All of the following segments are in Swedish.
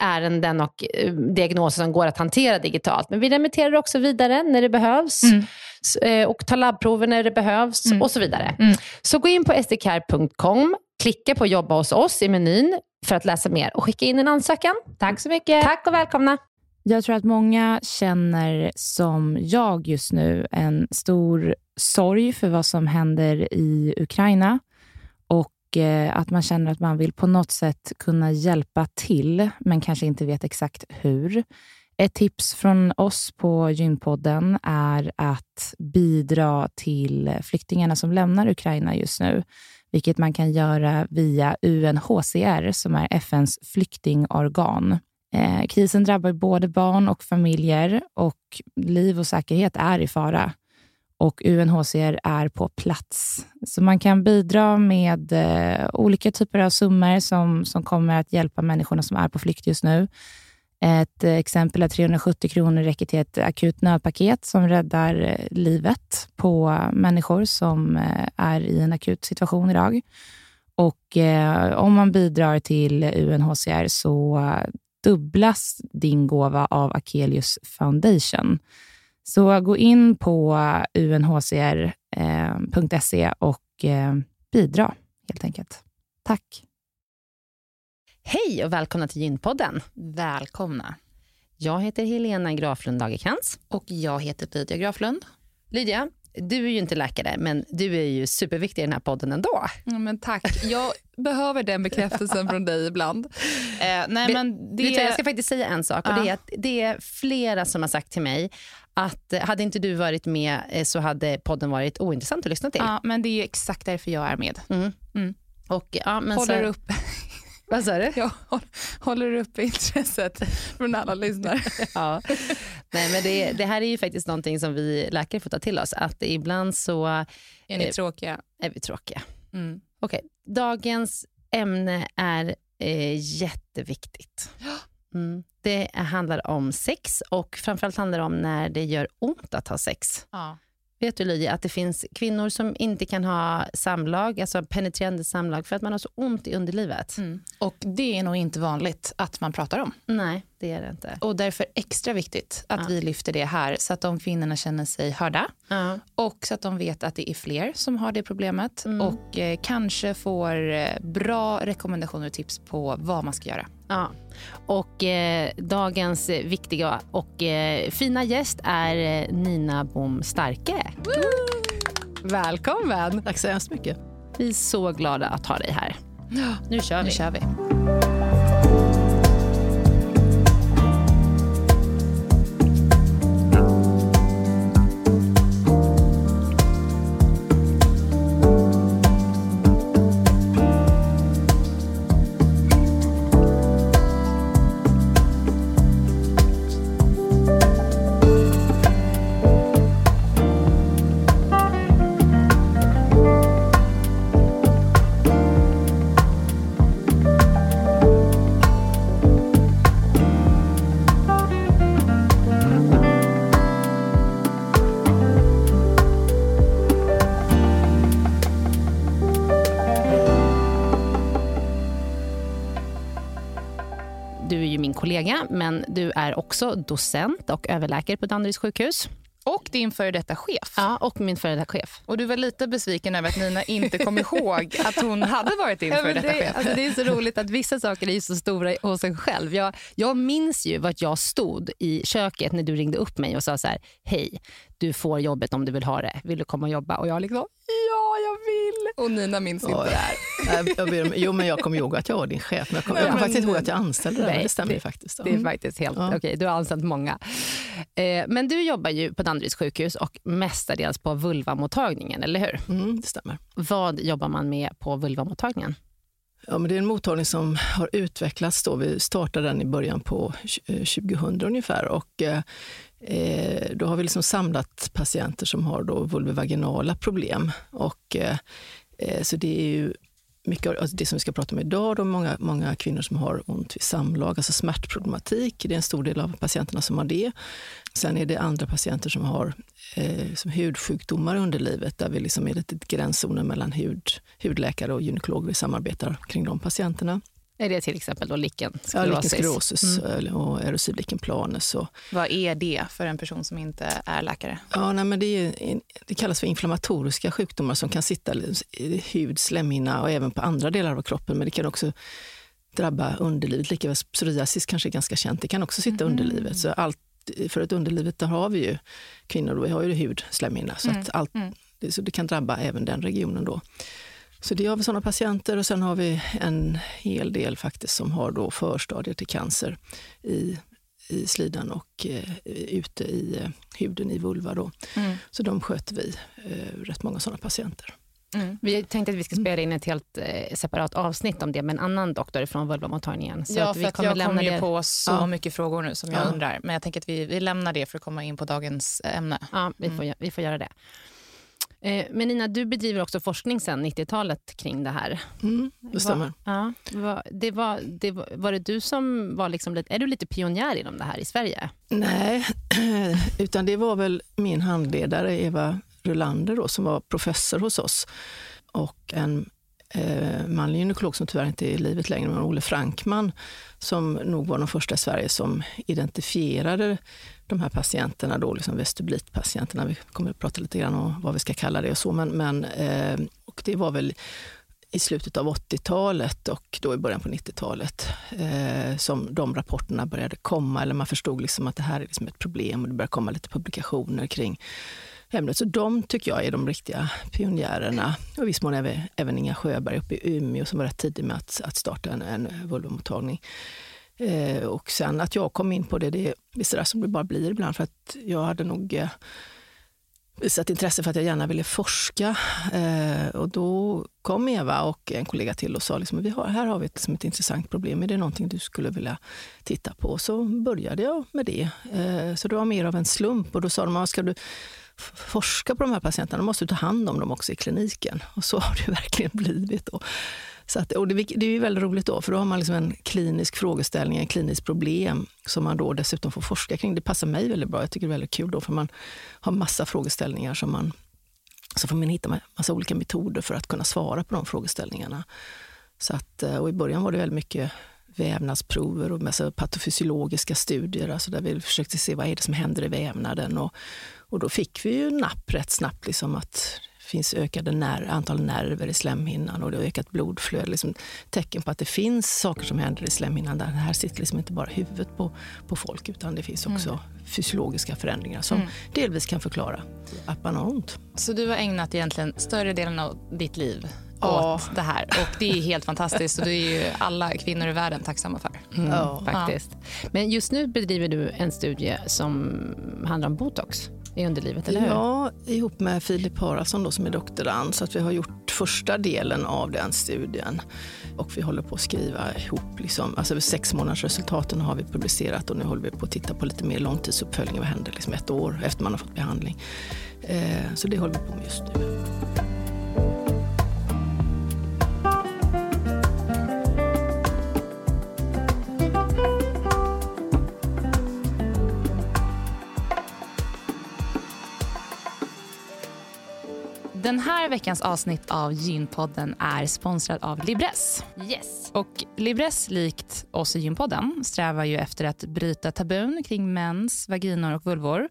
ärenden och eh, diagnoser som går att hantera digitalt. Men vi remitterar också vidare när det behövs mm. Eh, och tar labbprover när det behövs mm. och så vidare. Mm. Så gå in på sdcare.com, klicka på jobba hos oss i menyn för att läsa mer och skicka in en ansökan. Tack så mycket. Tack och välkomna. Jag tror att många känner som jag just nu en stor sorg för vad som händer i Ukraina Eh, Eh, att man känner att man vill på något sätt kunna hjälpa till, men kanske inte vet exakt hur. Ett tips från oss på Gynpodden är att bidra till flyktingarna som lämnar Ukraina just nu, vilket man kan göra via UNHCR, som är FNs flyktingorgan. Eh, krisen drabbar både barn och familjer och liv och säkerhet är i fara och UNHCR är på plats. Så man kan bidra med eh, olika typer av summor som, som kommer att hjälpa människorna som är på flykt just nu. Ett exempel är 370 kronor räcker till ett akut nödpaket som räddar eh, livet på människor som eh, är i en akut situation idag. Och eh, om man bidrar till UNHCR så eh, dubblas din gåva av Akelius Foundation. Så gå in på unhcr.se eh, och eh, bidra helt enkelt. Tack. Hej och välkomna till Gynpodden. Välkomna. Jag heter Helena Graflund Lagerkrans. Och jag heter Lydia Graflund. Lydia, du är ju inte läkare, men du är ju superviktig i den här podden ändå. Ja, men tack. Jag behöver den bekräftelsen från dig ibland. Eh, nej, men det... Jag ska faktiskt säga en sak. Och det, är att det är flera som har sagt till mig att eh, hade inte du varit med eh, så hade podden varit ointressant att lyssna till. Ja, men det är exakt därför jag är med. Mm. Mm. Och, ja, men Håller så... upp. Vad sa du? Jag håller upp intresset från alla lyssnare. ja. Nej, men det, det här är ju faktiskt någonting som vi läkare får ta till oss. Att ibland så Är ni Eh, tråkiga? är vi tråkiga. Mm. Okej, dagens ämne är eh, jätteviktigt. Mm. Det handlar om sex och framförallt handlar det om när det gör ont att ha sex. Ja. Vet du Lydia att det finns kvinnor som inte kan ha samlag, alltså penetrerande samlag för att man har så ont i underlivet? Mm. Och det är nog inte vanligt att man pratar om. Nej, det är det inte. Och därför extra viktigt att Ja. vi lyfter det här så att de kvinnorna känner sig hörda Ja. och så att de vet att det är fler som har det problemet Mm. och eh, kanske får eh, bra rekommendationer och tips på vad man ska göra. Ja. Och eh, dagens viktiga och eh, fina gäst är eh, Nina Bom Starke. Välkommen! Tack så hemskt mycket. Vi är så glada att ha dig här. Nu kör vi. Nu kör vi. Kollega, men du är också docent och överläkare på Danderyds sjukhus. Och din före detta chef. Ja, och min före detta chef. Och du var lite besviken över att Nina inte kom ihåg att hon hade varit din före detta det, chef. alltså det är så roligt att vissa saker är så stora hos en själv. Jag, jag minns ju vart jag stod i köket när du ringde upp mig och sa så här, hej, du får jobbet om du vill ha det. Vill du komma och jobba? Och jag liksom, ja, jag vill. Och Nina minns inte det här. jag, jag ber jo, men jag kommer ihåg att jag var din chef, men jag kommer Ja, men- faktiskt inte ihåg att jag anställde dig. Det stämmer det- faktiskt. Det är Mm. faktiskt helt Ja. okej. Du har anställt många. Eh, men du jobbar ju på Danderyds sjukhus och mestadels på vulvamottagningen, eller hur? Mm, det stämmer. Vad jobbar man med på vulvamottagningen? Ja, men det är en mottagning som har utvecklats. Då. Vi startade den i början på 2000 eh, ungefär. Och, eh, då har vi liksom samlat patienter som har då vulvovaginala problem. Och, eh, så det är ju mycket av alltså det som vi ska prata om idag. Då, många, många kvinnor som har ont vid samlag, alltså smärtproblematik. Det är en stor del av patienterna som har det. Sen är det andra patienter som har eh, som hudsjukdomar i underlivet där vi liksom är lite i gränszonen mellan hud, hudläkare och gynekolog. Vi samarbetar kring de patienterna. Är det till exempel då Ja, lichensklerosis? lichensklerosis Mm. eller- och erosiv lichenplanus. Och, Vad är det för en person som inte är läkare? ja, nej, men det, är, det kallas för inflammatoriska sjukdomar som kan sitta i hud, slemhinna och även på andra delar av kroppen. Men det kan också drabba underlivet. Likaväl psoriasis kanske är ganska känt. Det kan också sitta Mhm. underlivet. Så allt, för ett underlivet där har vi ju kvinnor, då, vi har ju hud, slemhinna. Så, Mm, att allt, mm. det, så det kan drabba även den regionen då. Så det har vi sådana patienter och sen har vi en hel del faktiskt som har då förstadier till cancer i, i slidan och eh, ute i eh, huden i vulva. Då. Mm. Så de sköter vi, eh, rätt många sådana patienter. Mm. Vi tänkte att vi ska spela in ett helt eh, separat avsnitt om det med en annan doktor från vulvamottagningen. Så ja, att vi för att kommer jag lämna kommer ju det. på så Ja. mycket frågor nu som jag Ja. undrar. Men jag tänker att vi, vi lämnar det för att komma in på dagens ämne. Ja, vi får, vi får göra det. Eh, Men Nina, du bedriver också forskning sedan 90-talet kring det här. Mm, det stämmer. Ja, var, det var, det var, var det du som var liksom är du lite pionjär inom det här i Sverige? Nej, utan det var väl min handledare Eva Rulander då, som var professor hos oss. Och en eh, manlig gynekolog som tyvärr inte är i livet längre, men Olle Frankman, som nog var de första i Sverige som identifierade de här patienterna, då, liksom vestibulitpatienterna. Vi kommer att prata lite grann om vad vi ska kalla det och så, men, men eh, och det var väl i slutet av 80-talet och då i början på 90-talet eh, som de rapporterna började komma, eller man förstod liksom att det här är liksom ett problem och det började komma lite publikationer kring ämnet. Så de tycker jag är de riktiga pionjärerna. Och i viss mån även, även Inga Sjöberg uppe i Umeå som var rätt tidig med att, att starta en, en vulvomottagning. Eh, och sen att jag kom in på det, det är sådär som det bara blir ibland för att jag hade nog eh, visat intresse för att jag gärna ville forska. Eh, och då kom Eva och en kollega till och sa liksom, vi har, här har vi ett, liksom ett intressant problem. Är det någonting du skulle vilja titta på? Så började jag med det. Eh, så det var mer av en slump. Och då sa de, ah, ska du forska på de här patienterna måste du ta hand om dem också i kliniken. Och så har det verkligen blivit. Då. Så att, och det, det är ju väldigt roligt då, för då har man liksom en klinisk frågeställning, en klinisk problem som man då dessutom får forska kring. Det passar mig väldigt bra. Jag tycker det är väldigt kul då, för man har massa frågeställningar som man så får man hitta massa olika metoder för att kunna svara på de frågeställningarna. Så att, eh, och I början var det väldigt mycket vävnadsprover och massa patofysiologiska studier, alltså där vi försökte se vad är det som händer i vävnaden. Och, och då fick vi ju napp rätt snabbt, liksom att finns ökade när, antal nerver i slemhinnan och det har ökat blodflöde. Liksom tecken på att det finns saker som händer i slemhinnan. Där det här sitter liksom inte bara huvudet på, på folk utan det finns också mm. fysiologiska förändringar som mm. delvis kan förklara att man har ont. Så du har ägnat egentligen större delen av ditt liv åt det här. Och det är helt fantastiskt och det är ju alla kvinnor i världen tacksamma för. Mm, ja. Faktiskt. Men just nu bedriver du en studie som handlar om botox i underlivet, eller hur? Ja, ihop med Filip Haraldsson då, som är doktorand. Så att vi har gjort första delen av den studien. Och vi håller på att skriva ihop, liksom, alltså sex månaders resultaten har vi publicerat och nu håller vi på att titta på lite mer långtidsuppföljning. Vad händer liksom ett år efter man har fått behandling? Eh, så det håller vi på med just nu. Här veckans avsnitt av Gynpodden är sponsrad av Libress. Yes. Och Libress, likt oss i Gynpodden, strävar ju efter att bryta tabun kring mens, vaginor och vulvor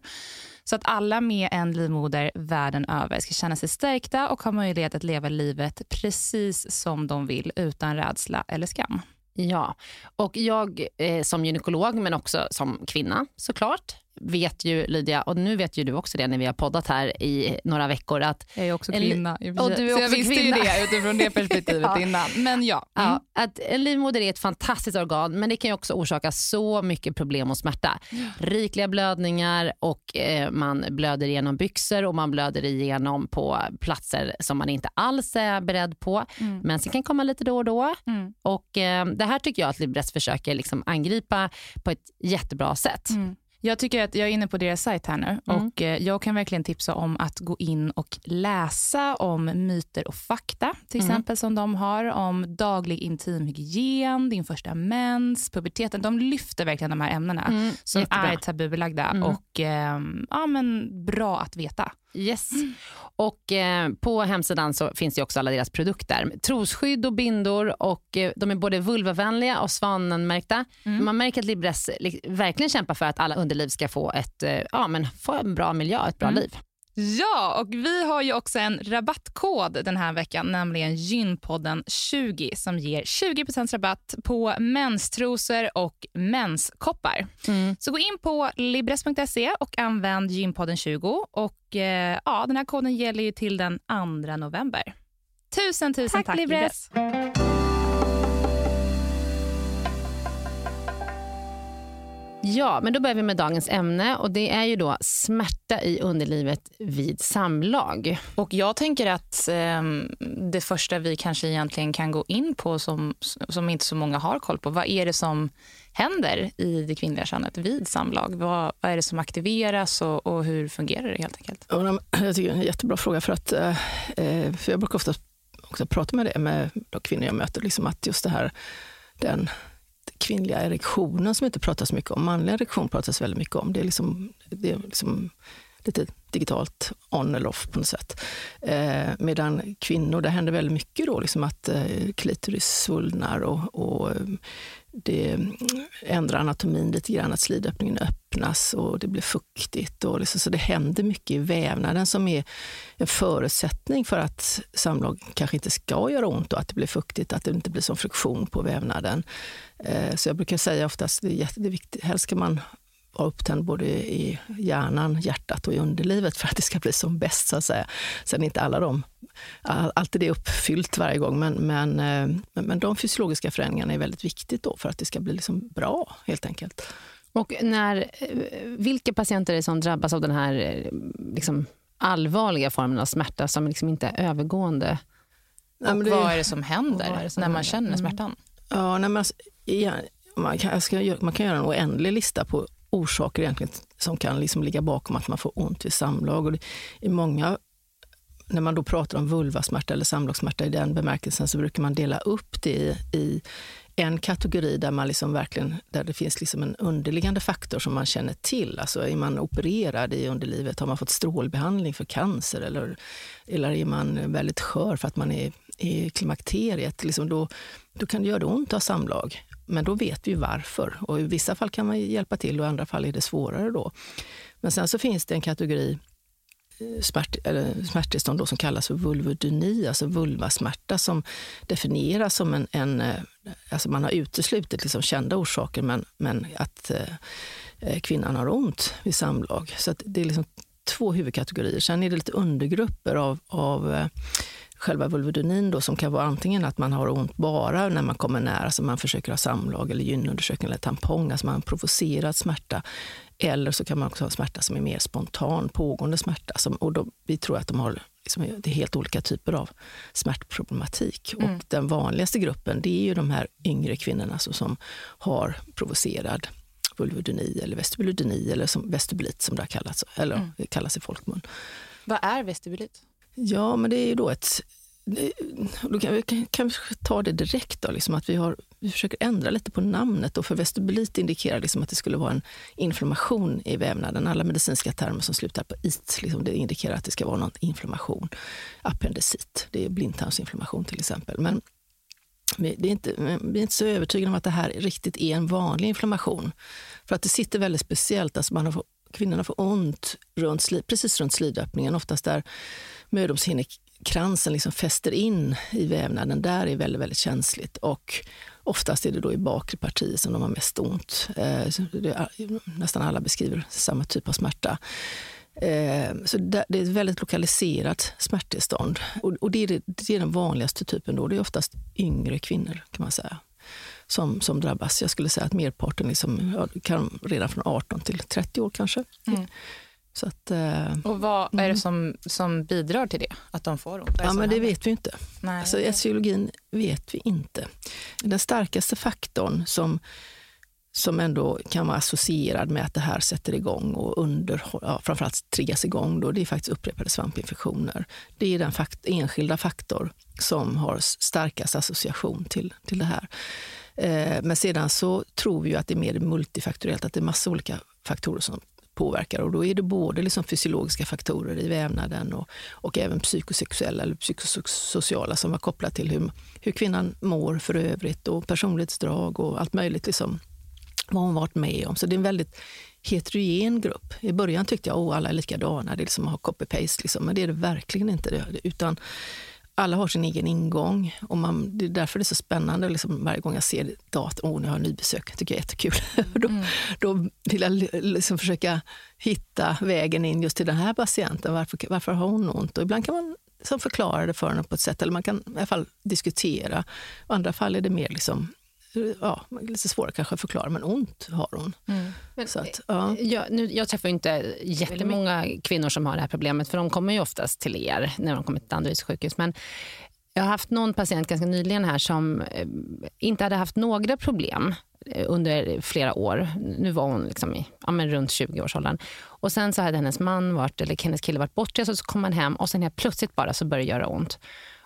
så att alla med en livmoder världen över ska känna sig stärkta och ha möjlighet att leva livet precis som de vill utan rädsla eller skam. Ja, och jag eh, som gynekolog men också som kvinna såklart vet ju Lydia, och nu vet ju du också det när vi har poddat här i några veckor. Att jag är också kvinna en, och du är också jag visste kvinna. ju det utifrån det perspektivet ja. innan. Men ja. Mm. ja. Att en livmoder är ett fantastiskt organ men det kan också orsaka så mycket problem och smärta. Rikliga blödningar och eh, man blöder igenom byxor och man blöder igenom på platser som man inte alls är beredd på. Mm. Men sen kan komma lite då och då. Mm. Och eh, Det här tycker jag att Librest försöker liksom angripa på ett jättebra sätt. Mm. Jag tycker att jag är inne på deras sajt här nu mm. och eh, jag kan verkligen tipsa om att gå in och läsa om myter och fakta, till mm. exempel som de har om daglig intimhygien, din första mens, puberteten. De lyfter verkligen de här ämnena mm. som Jättebra. är tabubelagda mm. och eh, ja, men bra att veta. Yes. Mm. Och eh, På hemsidan så finns det också alla deras produkter. Trosskydd och bindor. och eh, De är både vulvavänliga och svanenmärkta. Mm. Man märker att Libres verkligen kämpar för att alla underliv ska få, ett, eh, ja, men få en bra miljö, ett bra mm. liv. Ja, och vi har ju också en rabattkod den här veckan, nämligen Gynpodden 20 som ger 20 rabatt på menstrosor och menskoppar. Mm. Så gå in på libres.se och använd Gynpodden 20 och eh, ja, den här koden gäller ju till den 2 november. Tusen, tusen tack, tack Libres. Libres. Ja, men då börjar vi med dagens ämne och det är ju då smärta i underlivet vid samlag. Och jag tänker att eh, det första vi kanske egentligen kan gå in på som, som inte så många har koll på, vad är det som händer i det kvinnliga könet vid samlag? Vad, vad är det som aktiveras och, och, hur fungerar det helt enkelt? Jag tycker det är en jättebra fråga för att eh, eh, för jag brukar ofta också prata med det med de kvinnor jag möter, liksom att just det här den kvinnliga erektionen som inte pratas mycket om. Manlig erektion pratas väldigt mycket om. Det är liksom, det är liksom lite digitalt on eller off på något sätt. Eh, medan kvinnor, det händer väldigt mycket då, liksom att eh, klitoris svullnar och, och eh, det ändrar anatomin lite grann, att slidöppningen öppnas och det blir fuktigt. Och liksom, så det händer mycket i vävnaden som är en förutsättning för att samlag kanske inte ska göra ont och att det blir fuktigt, att det inte blir som friktion på vävnaden. Eh, så jag brukar säga oftast, det är, helst ska man vara upptänd både i hjärnan, hjärtat och i underlivet för att det ska bli som bäst. så att säga. Sen är inte alla de, alltid det uppfyllt varje gång, men, men, eh, men de fysiologiska förändringarna är väldigt viktigt då för att det ska bli liksom bra, helt enkelt. Och när, eh, vilka patienter är det som drabbas av den här liksom, allvarliga formen av smärta som liksom inte är övergående. Nej, och det, vad är det som händer det som när man känner mm. smärtan? Ja, nej, men alltså, ja, man, kan, ska, man kan göra en oändlig lista på orsaker egentligen som kan liksom ligga bakom att man får ont vid samlag. Och det, I många när man då pratar om vulvasmärta eller samlagssmärta i den bemärkelsen så brukar man dela upp det i, i en kategori där, man liksom verkligen, där det finns liksom en underliggande faktor som man känner till. Alltså är man opererad i underlivet? Har man fått strålbehandling för cancer? Eller, eller är man väldigt skör för att man är i klimakteriet? Liksom då, då kan det göra ont att ha samlag. Men då vet vi varför. Och I vissa fall kan man hjälpa till och i andra fall är det svårare. då. Men sen så finns det en kategori eh, smärt, eller smärttillstånd då som kallas för vulvodyni, alltså vulvasmärta som definieras som en... en eh, alltså man har uteslutit liksom kända orsaker men, men att eh, eh kvinnan har ont vid samlag. Så det är liksom två huvudkategorier. Sen är det lite undergrupper av, av eh, själva vulvodynin då, som kan vara antingen att man har ont bara när man kommer nära, alltså man försöker ha samlag eller gynundersökning eller tampong, alltså man har provocerat smärta. Eller så kan man också ha smärta som är mer spontan, pågående smärta. Som, och då, vi tror att de har liksom, det är helt olika typer av smärtproblematik. Mm. Och den vanligaste gruppen det är ju de här yngre kvinnorna alltså, som har provocerad vulvodyni eller vestibulodyni eller som vestibulit som det har kallats, eller mm. kallas i folkmun. Vad är vestibulit? Ja, men det är ju då ett då kan vi kanske ta det direkt. Då, liksom att vi, har, vi försöker ändra lite på namnet. Då, för vestibulit indikerar liksom att det skulle vara en inflammation i vävnaden. Alla medicinska termer som slutar på it liksom, det indikerar att det ska vara någon inflammation. Appendicit, det är blindtarmsinflammation till exempel. Men vi är, inte, vi är inte så övertygade om att det här riktigt är en vanlig inflammation. För att det sitter väldigt speciellt. Alltså man har, kvinnorna får ont runt, precis runt slidöppningen, oftast där mödomshinnekransen liksom fäster in i vävnaden. Där är väldigt, väldigt känsligt. Och oftast är det då i bakre partiet som de har mest ont. Eh, är, nästan alla beskriver samma typ av smärta. Eh, så det är ett väldigt lokaliserat smärttillstånd. Och det är, det är den vanligaste typen. Då. Det är oftast yngre kvinnor kan man säga som, som drabbas. Jag skulle säga att merparten liksom, kan redan från 18 till 30 år kanske. Mm. Så att, eh, och vad är det mm. som, som bidrar till det? Att de får ont? Ja, men det vet vi inte. Nej. Alltså, etiologin vet vi inte. Den starkaste faktorn som, som ändå kan vara associerad med att det här sätter igång och under, ja, framförallt triggas igång, då, det är faktiskt upprepade svampinfektioner. Det är den fakt enskilda faktor som har starkast association till, till det här. Eh, men sedan så tror vi att det är mer multifaktoriellt, att det är massa olika faktorer som påverkar. Och då är det både liksom fysiologiska faktorer i vävnaden och, och även psykosexuella eller psykosociala som var kopplat till hur, hur kvinnan mår för övrigt och personlighetsdrag och allt möjligt. Liksom, vad hon varit med om. Så det är en väldigt heterogen grupp. I början tyckte jag att alla är likadana, det är liksom att ha copy-paste. Liksom. Men det är det verkligen inte. Utan alla har sin egen ingång. Och man, det är därför det är så spännande liksom, varje gång jag ser datorn. Oh, nu har jag nybesök. tycker jag är jättekul. då, mm. då vill jag liksom försöka hitta vägen in just till den här patienten. Varför, varför har hon ont? Och ibland kan man som förklara det för henne på ett sätt, eller man kan i alla fall diskutera. I andra fall är det mer liksom, ja, lite svårare kanske att förklara, men ont har hon. Mm. Men, så att, ja. jag, nu, jag träffar inte jättemånga kvinnor som har det här problemet, för de kommer ju oftast till er när de kommer till Danderyds sjukhus. Men jag har haft någon patient ganska nyligen här som eh, inte hade haft några problem eh, under flera år. Nu var hon liksom i, ja, men runt 20-årsåldern. Och sen så hade hennes man varit, eller hennes kille varit bortrest och så kom han hem och sen helt plötsligt bara så började det göra ont.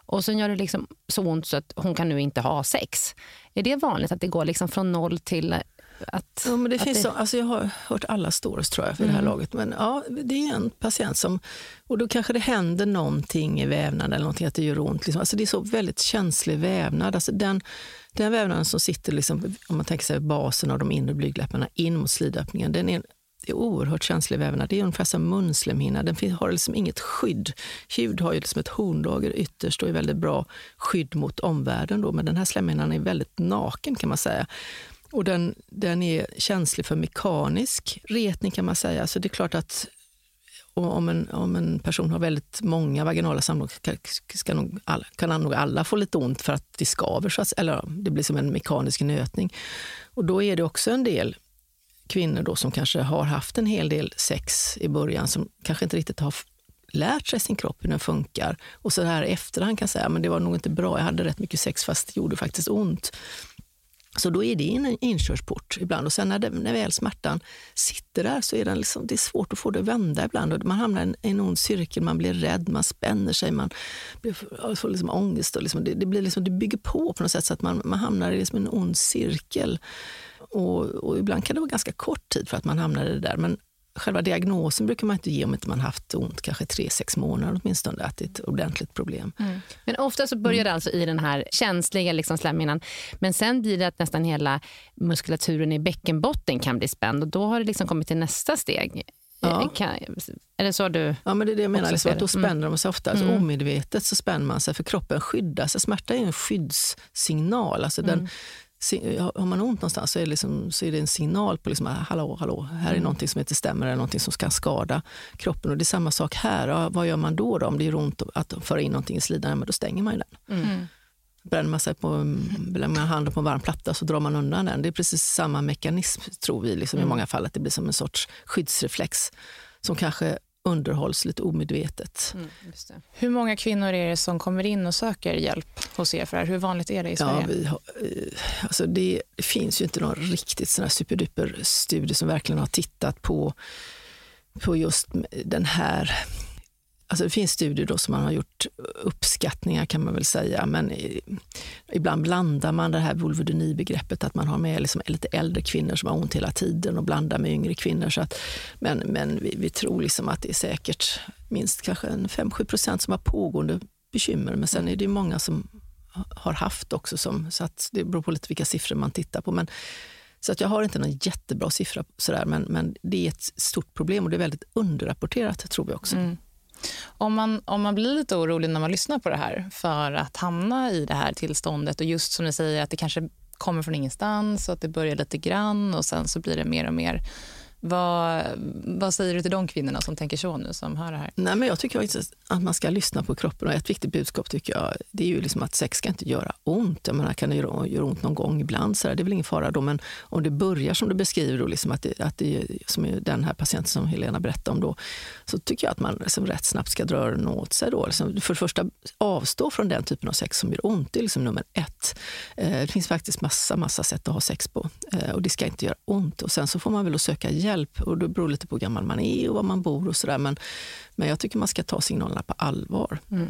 Och sen gör det liksom så ont så att hon kan nu inte ha sex. Är det vanligt att det går liksom från noll till att... Ja, men det finns det... Så, alltså jag har hört alla stories tror jag för mm. det här mm. laget. Men ja, det är en patient som... Och då kanske det händer någonting i vävnaden, eller någonting att det gör ont. Liksom. Alltså det är så väldigt känslig vävnad. Alltså den, den vävnaden som sitter, liksom, om man tänker sig basen av de inre blygdläpparna in mot slidöppningen, den är är oerhört känslig vävnad. Det är ungefär som munslemhinna. Den har liksom inget skydd. Hud har ju liksom ett hornlager ytterst och är väldigt bra skydd mot omvärlden. Då. Men den här slemhinnan är väldigt naken kan man säga. Och den, den är känslig för mekanisk retning kan man säga. Så det är klart att om en, om en person har väldigt många vaginala samlag ska nog alla, kan nog alla få lite ont för att det skaver, så att, eller det blir som en mekanisk nötning. Och då är det också en del kvinnor då som kanske har haft en hel del sex i början som kanske inte riktigt har lärt sig sin kropp, hur den funkar. Och så här i efterhand kan säga, men det var nog inte bra, jag hade rätt mycket sex fast det gjorde faktiskt ont. Så då är det en inkörsport ibland. Och sen när, det, när väl smärtan sitter där så är den liksom, det är svårt att få det att vända ibland. Och man hamnar i en, en ond cirkel, man blir rädd, man spänner sig, man blir, får liksom ångest. Och liksom, det, det, blir liksom, det bygger på på något sätt så att man, man hamnar i liksom en ond cirkel. Och, och, ibland kan det vara ganska kort tid för att man hamnar i det där. Men själva diagnosen brukar man inte ge om inte man haft ont kanske tre, sex månader åtminstone, att det är ett ordentligt problem. Mm. Men ofta så börjar det mm. alltså i den här känsliga liksom slemhinnan, men sen blir det att nästan hela muskulaturen i bäckenbotten kan bli spänd och då har det liksom kommit till nästa steg. Ja. Kan, är det så du Ja, men det är det jag menar. Liksom, att då spänner mm. de sig ofta. Alltså, mm. Omedvetet så spänner man sig, för kroppen skyddar sig. Smärta är en skyddssignal. Alltså, den, mm har man ont någonstans så är, det liksom, så är det en signal på liksom, hallå, hallå, här är mm. någonting som inte stämmer, eller någonting som ska skada kroppen. Och det är samma sak här. Ja, vad gör man då, då om det gör ont att föra in någonting i slidan? Men då stänger man ju den. Mm. mm. Bränner man sig på bränner man handen på en varm platta så drar man undan den. Det är precis samma mekanism tror vi liksom, mm. i många fall, att det blir som en sorts skyddsreflex som kanske underhålls lite omedvetet. Mm, Hur många kvinnor är det som kommer in och söker hjälp hos er för här? Hur vanligt är det i Sverige? Ja, vi har, eh, alltså det, det finns ju inte någon riktigt sån här superduper studie som verkligen har tittat på, på just den här Alltså det finns studier då som man har gjort uppskattningar kan man väl säga, men ibland blandar man det här vulvodyni-begreppet, att man har med liksom lite äldre kvinnor som har ont hela tiden och blandar med yngre kvinnor. Så att, men men vi, vi tror liksom att det är säkert minst kanske 5-7 procent som har pågående bekymmer, men sen är det många som har haft också, som, så att det beror på lite vilka siffror man tittar på. Men, så att jag har inte någon jättebra siffra, sådär, men, men det är ett stort problem och det är väldigt underrapporterat tror vi också. Mm. Om man, om man blir lite orolig när man lyssnar på det här för att hamna i det här tillståndet och just som ni säger att det kanske kommer från ingenstans och att det börjar lite grann och sen så blir det mer och mer vad, vad säger du till de kvinnorna som tänker så nu, som hör det här? Nej, men jag tycker att man ska lyssna på kroppen. Och ett viktigt budskap tycker jag, det är ju liksom att sex ska inte göra ont. Jag menar, kan det göra, göra ont någon gång ibland, så där, det är väl ingen fara då. Men om det börjar som du beskriver, då, liksom att, det, att det, som är den här patienten som Helena berättade om, då, så tycker jag att man liksom rätt snabbt ska dra öronen åt sig. Då. Liksom, för det första, avstå från den typen av sex som gör ont. Det är liksom nummer ett. Eh, det finns faktiskt massa, massa sätt att ha sex på eh, och det ska inte göra ont. Och Sen så får man väl söka hjälp hjälp. Och det beror lite på hur gammal man är och var man bor och sådär. Men, men jag tycker man ska ta signalerna på allvar. Mm.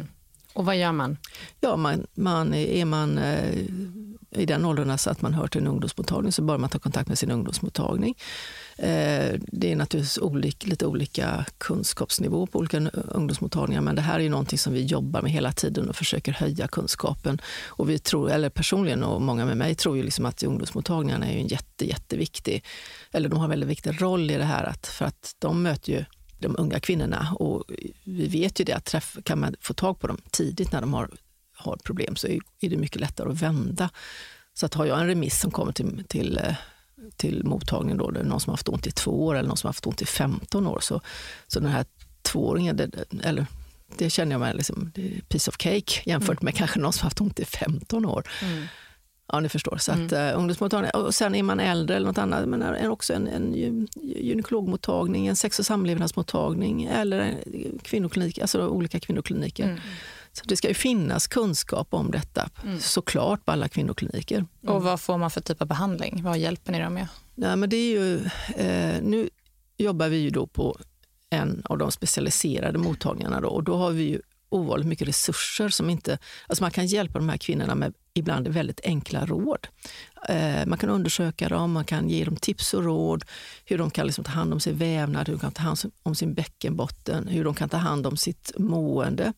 Och vad gör man? Ja, man, man är man eh, i den åldern så att man hör till en ungdomsmottagning så bör man ta kontakt med sin ungdomsmottagning. Eh, det är naturligtvis olik, lite olika kunskapsnivå på olika ungdomsmottagningar men det här är ju någonting som vi jobbar med hela tiden och försöker höja kunskapen. Och vi tror, eller personligen och många med mig tror ju liksom att ungdomsmottagningarna är en jätte, jätteviktig, eller de har en väldigt viktig roll i det här att, för att de möter ju de unga kvinnorna och vi vet ju det att träff, kan man få tag på dem tidigt när de har, har problem så är det mycket lättare att vända. Så att har jag en remiss som kommer till, till eh, till mottagningen, då, det är någon som har haft ont i två år eller någon som har haft ont i 15 år. Så, så den här tvååringen, det, eller det känner jag mig liksom, det är piece of cake jämfört mm. med kanske någon som har haft ont i 15 år. Mm. Ja, ni förstår. Så att, mm. uh, ungdomsmottagning. Och sen är man äldre eller något annat, men är också en, en gynekologmottagning, en sex och samlevnadsmottagning eller en kvinnoklinik, alltså olika kvinnokliniker. Mm. Så det ska ju finnas kunskap om detta, mm. såklart på alla kvinnokliniker. Mm. Och vad får man för typ av behandling? Vad hjälper ni dem med? Ja, men det är ju, eh, nu jobbar vi ju då på en av de specialiserade mottagningarna då, och då har vi ju ovanligt mycket resurser som inte... Alltså man kan hjälpa de här kvinnorna med ibland väldigt enkla råd. Eh, man kan undersöka dem, man kan ge dem tips och råd hur de kan liksom ta hand om sin vävnad, hur de kan ta hand om sin bäckenbotten, hur de kan ta hand om sitt mående.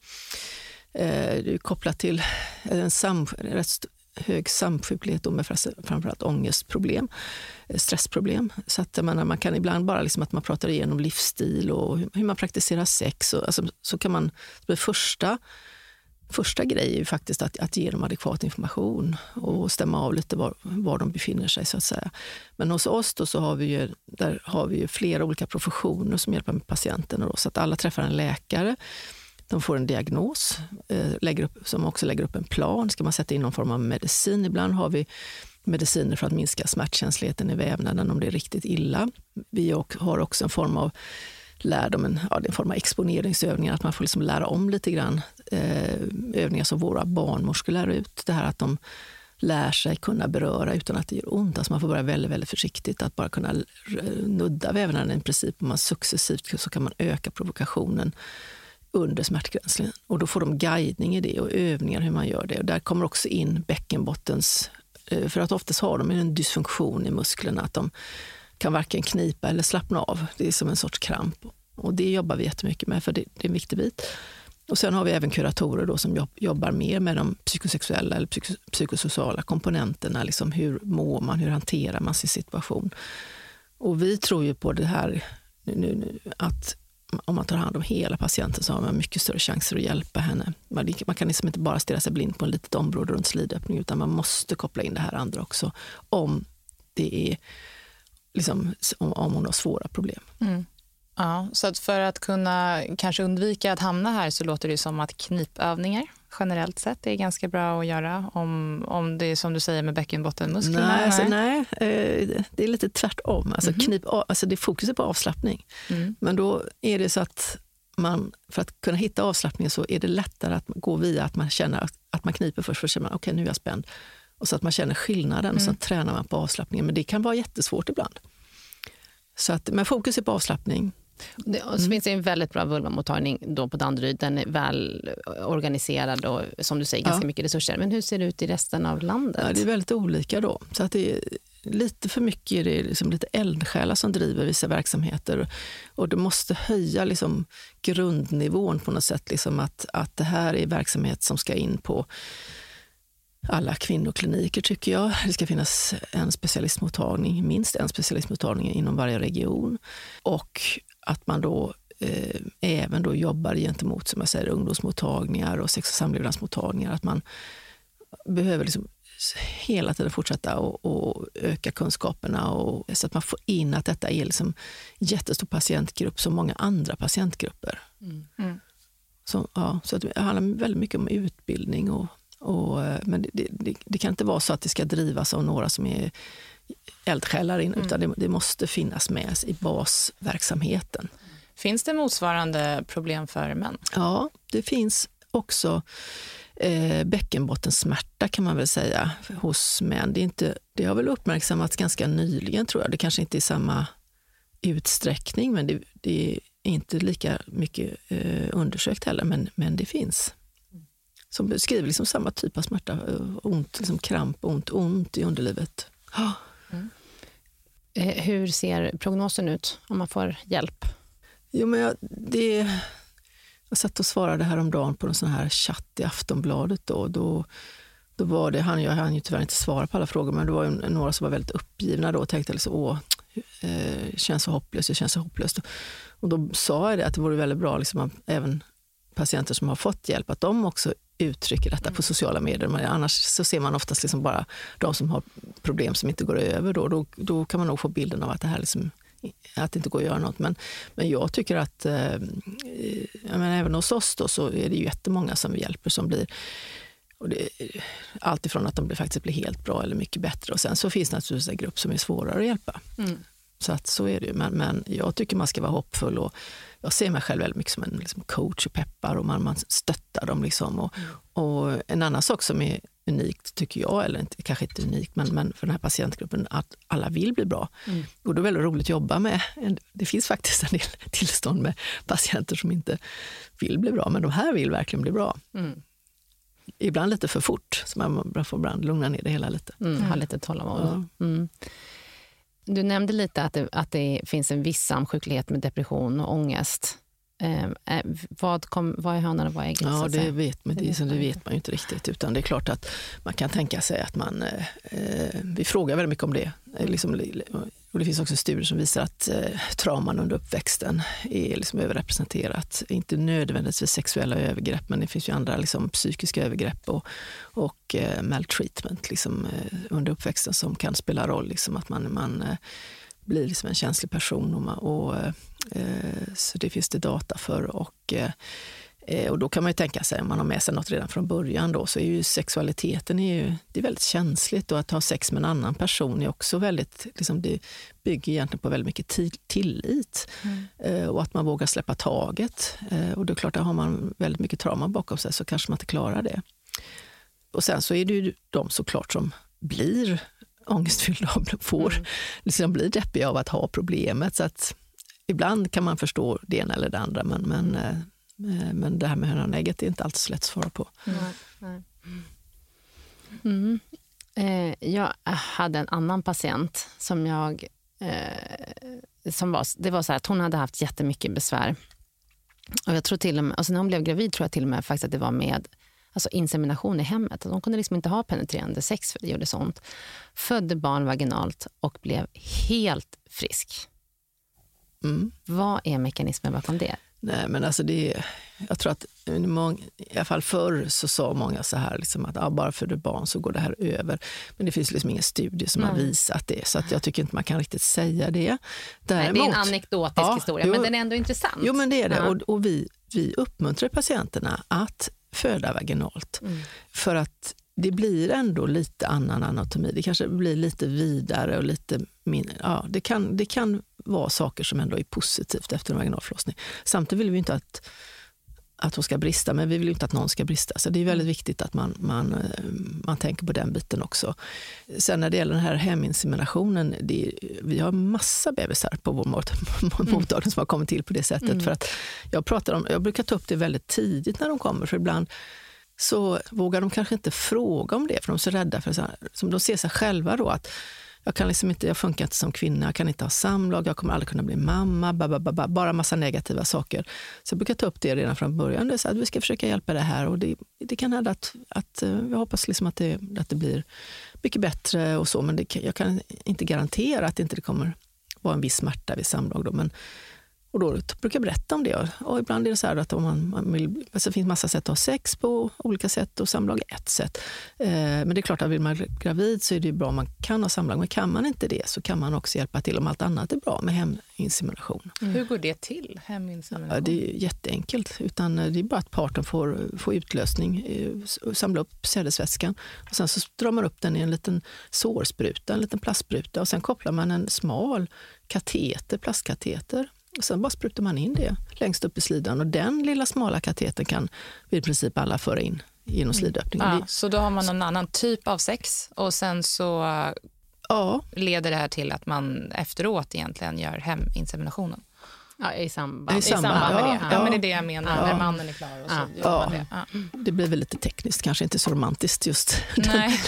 Eh, det är kopplat till en sam, rätt hög samsjuklighet med framförallt ångestproblem, eh, stressproblem. Så att man, man kan ibland bara liksom att man pratar igenom livsstil och hur man praktiserar sex. Och, alltså, så kan man, det första, första grej är ju faktiskt att, att ge dem adekvat information och stämma av lite var, var de befinner sig. så att säga. Men hos oss då så har vi ju, där har vi ju flera olika professioner som hjälper med patienterna. Då, så att alla träffar en läkare de får en diagnos eh, lägger upp, som också lägger upp en plan. Ska man sätta in någon form av medicin? Ibland har vi mediciner för att minska smärtkänsligheten i vävnaden om det är riktigt illa. Vi har också en form av lär en, ja, en form av exponeringsövningar, att man får liksom lära om lite grann. Eh, övningar som våra barnmorskor lär ut. Det här att de lär sig kunna beröra utan att det gör ont. Alltså man får börja väldigt, väldigt försiktigt, att bara kunna nudda vävnaden i princip. Och man successivt så kan man öka provokationen under smärtgränsen. Och då får de guidning i det och övningar hur man gör det. Och där kommer också in bäckenbottens... Eh, för att oftast har de en dysfunktion i musklerna, att de kan varken knipa eller slappna av. Det är som en sorts kramp. Och det jobbar vi jättemycket med, för det, det är en viktig bit. Och sen har vi även kuratorer då som jobbar mer med de psykosexuella eller psykosociala komponenterna. Liksom hur mår man? Hur hanterar man sin situation? Och vi tror ju på det här nu, nu, att om man tar hand om hela patienten så har man mycket större chanser att hjälpa henne. Man, man kan liksom inte bara stirra sig blind på ett litet område runt slidöppning utan man måste koppla in det här andra också om det är liksom, om, om hon har svåra problem. Mm. Ja, så att för att kunna kanske undvika att hamna här så låter det som att knipövningar generellt sett är ganska bra att göra om, om det är som du säger med bäckenbottenmusklerna? Nej, alltså, nej eh, det är lite tvärtom. Alltså, mm knip, alltså, det är fokus på avslappning. Mm. Men då är det så att man, för att kunna hitta avslappning så är det lättare att gå via att man känner att, att man kniper först, för att känna okej okay, nu är jag spänd. Och så att man känner skillnaden mm. och så tränar man på avslappningen. Men det kan vara jättesvårt ibland. Så att, men fokus är på avslappning. Det, och så mm. finns det en väldigt bra vulvamottagning då på Danderyd. Den är väl organiserad och som du säger ganska ja. mycket resurser. Men hur ser det ut i resten av landet? Ja, det är väldigt olika då. Så att det är, lite för mycket är det liksom lite eldsjälar som driver vissa verksamheter. Och du måste höja liksom grundnivån på något sätt. Liksom att, att det här är verksamhet som ska in på alla kvinnokliniker tycker jag. Det ska finnas en specialistmottagning, minst en specialistmottagning inom varje region. Och att man då eh, även då jobbar gentemot som jag säger, ungdomsmottagningar och sex och samlevnadsmottagningar. Att man behöver liksom hela tiden fortsätta och, och, öka kunskaperna och, så att man får in att detta är liksom en jättestor patientgrupp som många andra patientgrupper. Mm. Mm. Så, ja, så det handlar väldigt mycket om utbildning. Och, och men det, det, det, kan inte vara så att det ska drivas av några som är eldsjälar in, mm. utan det, det, måste finnas med i basverksamheten. Finns det motsvarande problem för män? Ja, det finns också eh, bäckenbottensmärta kan man väl säga hos män. Det, är inte, det har väl uppmärksammats ganska nyligen tror jag. Det kanske inte är samma utsträckning, men det, det är inte lika mycket eh, undersökt heller, men, men det finns. Som beskriver liksom samma typ av smärta, eh, ont, liksom kramp, ont, ont i underlivet. Oh. Mm. Eh, hur ser prognosen ut om man får hjälp? Jo, men jag, det, jag satt och svarade häromdagen på en sån här chatt i Aftonbladet. Då, då, då var det, han, jag hann ju tyvärr inte svara på alla frågor, men det var några som var väldigt uppgivna då och tänkte liksom, åh, eh, känns så hopplöst, det känns så hopplöst. Och då sa jag det, att det vore väldigt bra liksom, att även patienter som har fått hjälp, att de också uttrycker detta på sociala medier. Men annars så ser man oftast liksom bara de som har problem som inte går över. Då, då, då kan man nog få bilden av att det här liksom, att det inte går att göra något. Men, men jag tycker att, eh, jag menar, även hos oss då, så är det ju jättemånga som vi hjälper som blir och det, allt ifrån att de blir, faktiskt blir helt bra eller mycket bättre. Och sen så finns det naturligtvis en grupp som är svårare att hjälpa. Mm. Så att så är det ju. Men, men jag tycker man ska vara hoppfull och jag ser mig själv väldigt mycket som en liksom coach och peppar och man, man stöttar dem. Liksom. Och, mm. och en annan sak som är unikt, tycker jag, eller inte, kanske inte unikt, men, men för den här patientgruppen, att alla vill bli bra. Mm. Och det är väldigt roligt att jobba med. Det finns faktiskt en del tillstånd med patienter som inte vill bli bra, men de här vill verkligen bli bra. Mm. Ibland lite för fort, så man får ibland lugna ner det hela lite. Mm, ha lite tålamod. Ja. Mm. Du nämnde lite att det, att det finns en viss samsjuklighet med depression och ångest. Ehm, eh, vad, kom, vad är hönan och vad är ägget? Ja, det vet, man, det, det vet man ju inte riktigt. Utan det är klart att man kan tänka sig att man... Eh, eh vi frågar väldigt mycket om det. Eh, liksom, och det finns också studier som visar att eh, trauman under uppväxten är liksom överrepresenterat. Inte nödvändigtvis sexuella övergrepp, men det finns ju andra liksom, psykiska övergrepp och, och eh, maltreatment liksom, eh, under uppväxten som kan spela roll. Liksom, att man, man eh, blir liksom en känslig person. Och, man, och eh, eh så det finns det data för. Och, Eh, och då kan man ju tänka sig, om man har med sig något redan från början, då, så är ju sexualiteten är ju, det är väldigt känsligt. Och att ha sex med en annan person är också väldigt, liksom, det bygger egentligen på väldigt mycket tillit. Mm. Eh, och att man vågar släppa taget. Eh, och det är klart, där har man väldigt mycket trauma bakom sig så kanske man inte klarar det. Och sen så är det ju de såklart som blir ångestfyllda och får, mm. liksom blir deppiga av att ha problemet. Så att ibland kan man förstå det ena eller det andra, men, men, eh, men det här med hönan och ägget är inte alltid så lätt att svara på. Mm. Mm. Eh, jag hade en annan patient som jag... Eh, som var, det var så att hon hade haft jättemycket besvär. Och jag tror till och med, alltså när hon blev gravid tror jag till och med faktiskt att det var med alltså insemination i hemmet. De kunde liksom inte ha penetrerande sex för det gjorde så ont. Födde barn vaginalt och blev helt frisk. Mm. Vad är mekanismen bakom det? Nej, men alltså det, jag tror att många, i alla fall förr så sa många så här, liksom att ah, bara för du barn så går det här över. Men det finns liksom ingen studie som Nej. har visat det, så att jag tycker inte man kan riktigt säga det. Däremot, Nej, det är en anekdotisk ja, historia, jo, men den är ändå intressant. Jo, men det är det. Ja. Och, och, vi, vi uppmuntrar patienterna att föda vaginalt. Mm. För att det blir ändå lite annan anatomi. Det kanske blir lite vidare och lite mindre. Ja, det, kan, det kan vara saker som ändå är positivt efter en vaginalförlossning. Samtidigt vill vi inte att, att hon ska brista, men vi vill inte att någon ska brista. Så det är väldigt viktigt att man, man, eh, man tänker på den biten också. Sen när det gäller den här heminseminationen, det, vi har massa bebisar på vår mm. mottagning som har kommit till på det sättet. Mm. För att jag, pratar om, jag brukar ta upp det väldigt tidigt när de kommer, för ibland så vågar de kanske inte fråga om det, för de är så rädda för så som de ser sig själva då att jag, kan liksom inte, jag funkar inte som kvinna, jag kan inte ha samlag, jag kommer aldrig kunna bli mamma, babababa, bara massa negativa saker. Så jag brukar ta upp det redan från början, det så att vi ska försöka hjälpa det här. Och det, det kan hända att, att eh, jag hoppas liksom att, det, att det blir mycket bättre och så, men det, jag kan inte garantera att det inte kommer vara en viss smärta vid samlag. Då, men och då brukar jag berätta om det. Och ibland är det så att om man, man vill, alltså det finns massa sätt att ha sex på, olika sätt och samlag är ett sätt. Eh, men det är klart att vill man gravid så är det bra om man kan ha samlag. Men kan man inte det så kan man också hjälpa till om allt annat är bra med heminsemination. Mm. Hur går det till, heminsemination? Ja, det är jätteenkelt. Utan det är bara att parten får, får utlösning, eh, samla upp sädesvätskan och sen så drar man upp den i en liten sårspruta, en liten plastspruta och sen kopplar man en smal kateter, plastkateter och sen bara sprutar man in det längst upp i slidan och den lilla smala katetern kan i princip alla föra in genom mm. slidöppningen. Ja, så då har man någon annan typ av sex och sen så ja. leder det här till att man efteråt egentligen gör heminseminationen? Ja, i samband, I samband, I samband med det. Ja, ja, men det är det jag menar, ja. när mannen är klar. Och så ja. det. Ja. det blir väl lite tekniskt, kanske inte så romantiskt just. Nej.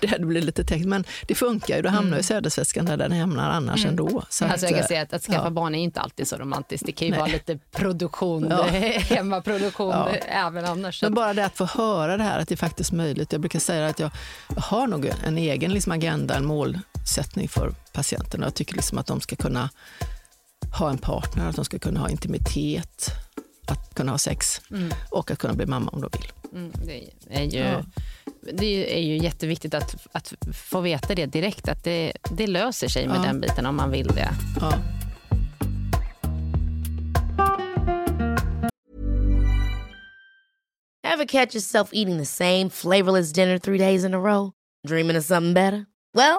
det, det blir lite tekniskt, men det funkar ju. Då hamnar mm. ju sädesvätskan där den hamnar annars mm. ändå. Så alltså, att, jag kan säga att, att skaffa barn är inte alltid så romantiskt. Det kan ju Nej. vara lite produktion, hemmaproduktion även annars. Men bara det att få höra det här, att det är faktiskt möjligt. Jag brukar säga att jag har nog en egen liksom, agenda, en målsättning för patienterna. Jag tycker liksom att de ska kunna ha en partner, att de ska kunna ha intimitet, att kunna ha sex mm. och att kunna bli mamma om de vill. Mm, det, är ju, ja. det är ju jätteviktigt att, att få veta det direkt, att det, det löser sig med ja. den biten om man vill det. Ja. Have catch yourself eating the same flavorless dinner three days in a row? Dreaming of something better? Well,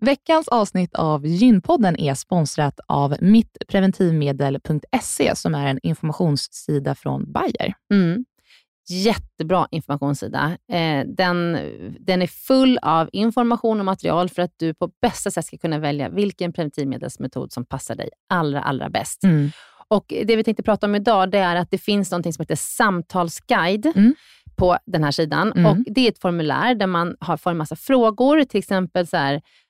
Veckans avsnitt av Gynpodden är sponsrat av mittpreventivmedel.se som är en informationssida från Bayer. Mm. jättebra informationssida. Eh, den, den är full av information och material för att du på bästa sätt ska kunna välja vilken preventivmedelsmetod som passar dig allra, allra bäst. Mm. Och Det vi tänkte prata om idag det är att det finns något som heter samtalsguide Mm. på den här sidan. Mm. Och Det är ett formulär där man har, får en massa frågor, till exempel så här,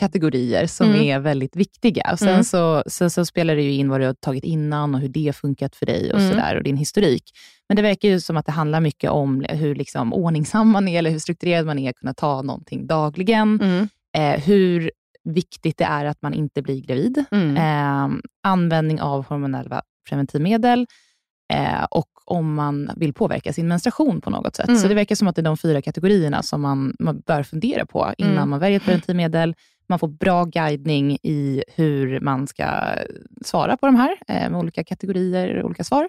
kategorier som Mm. är väldigt viktiga. Och sen, Mm. så, sen så spelar det ju in vad du har tagit innan och hur det har funkat för dig och, Mm. sådär, och din historik. Men det verkar ju som att det handlar mycket om hur liksom ordningsam man är, eller hur strukturerad man är, att kunna ta någonting dagligen. Mm. Eh, hur viktigt det är att man inte blir gravid. Mm. Eh, användning av hormonella preventivmedel eh, och om man vill påverka sin menstruation på något sätt. Mm. Så det verkar som att det är de fyra kategorierna som man, man bör fundera på innan Mm. man väljer ett preventivmedel. Man får bra guidning i hur man ska svara på de här, eh, med olika kategorier, och olika svar.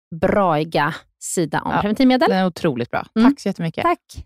braiga sida om Ja. preventivmedel. Den är otroligt bra. Mm. Tack så jättemycket. Tack.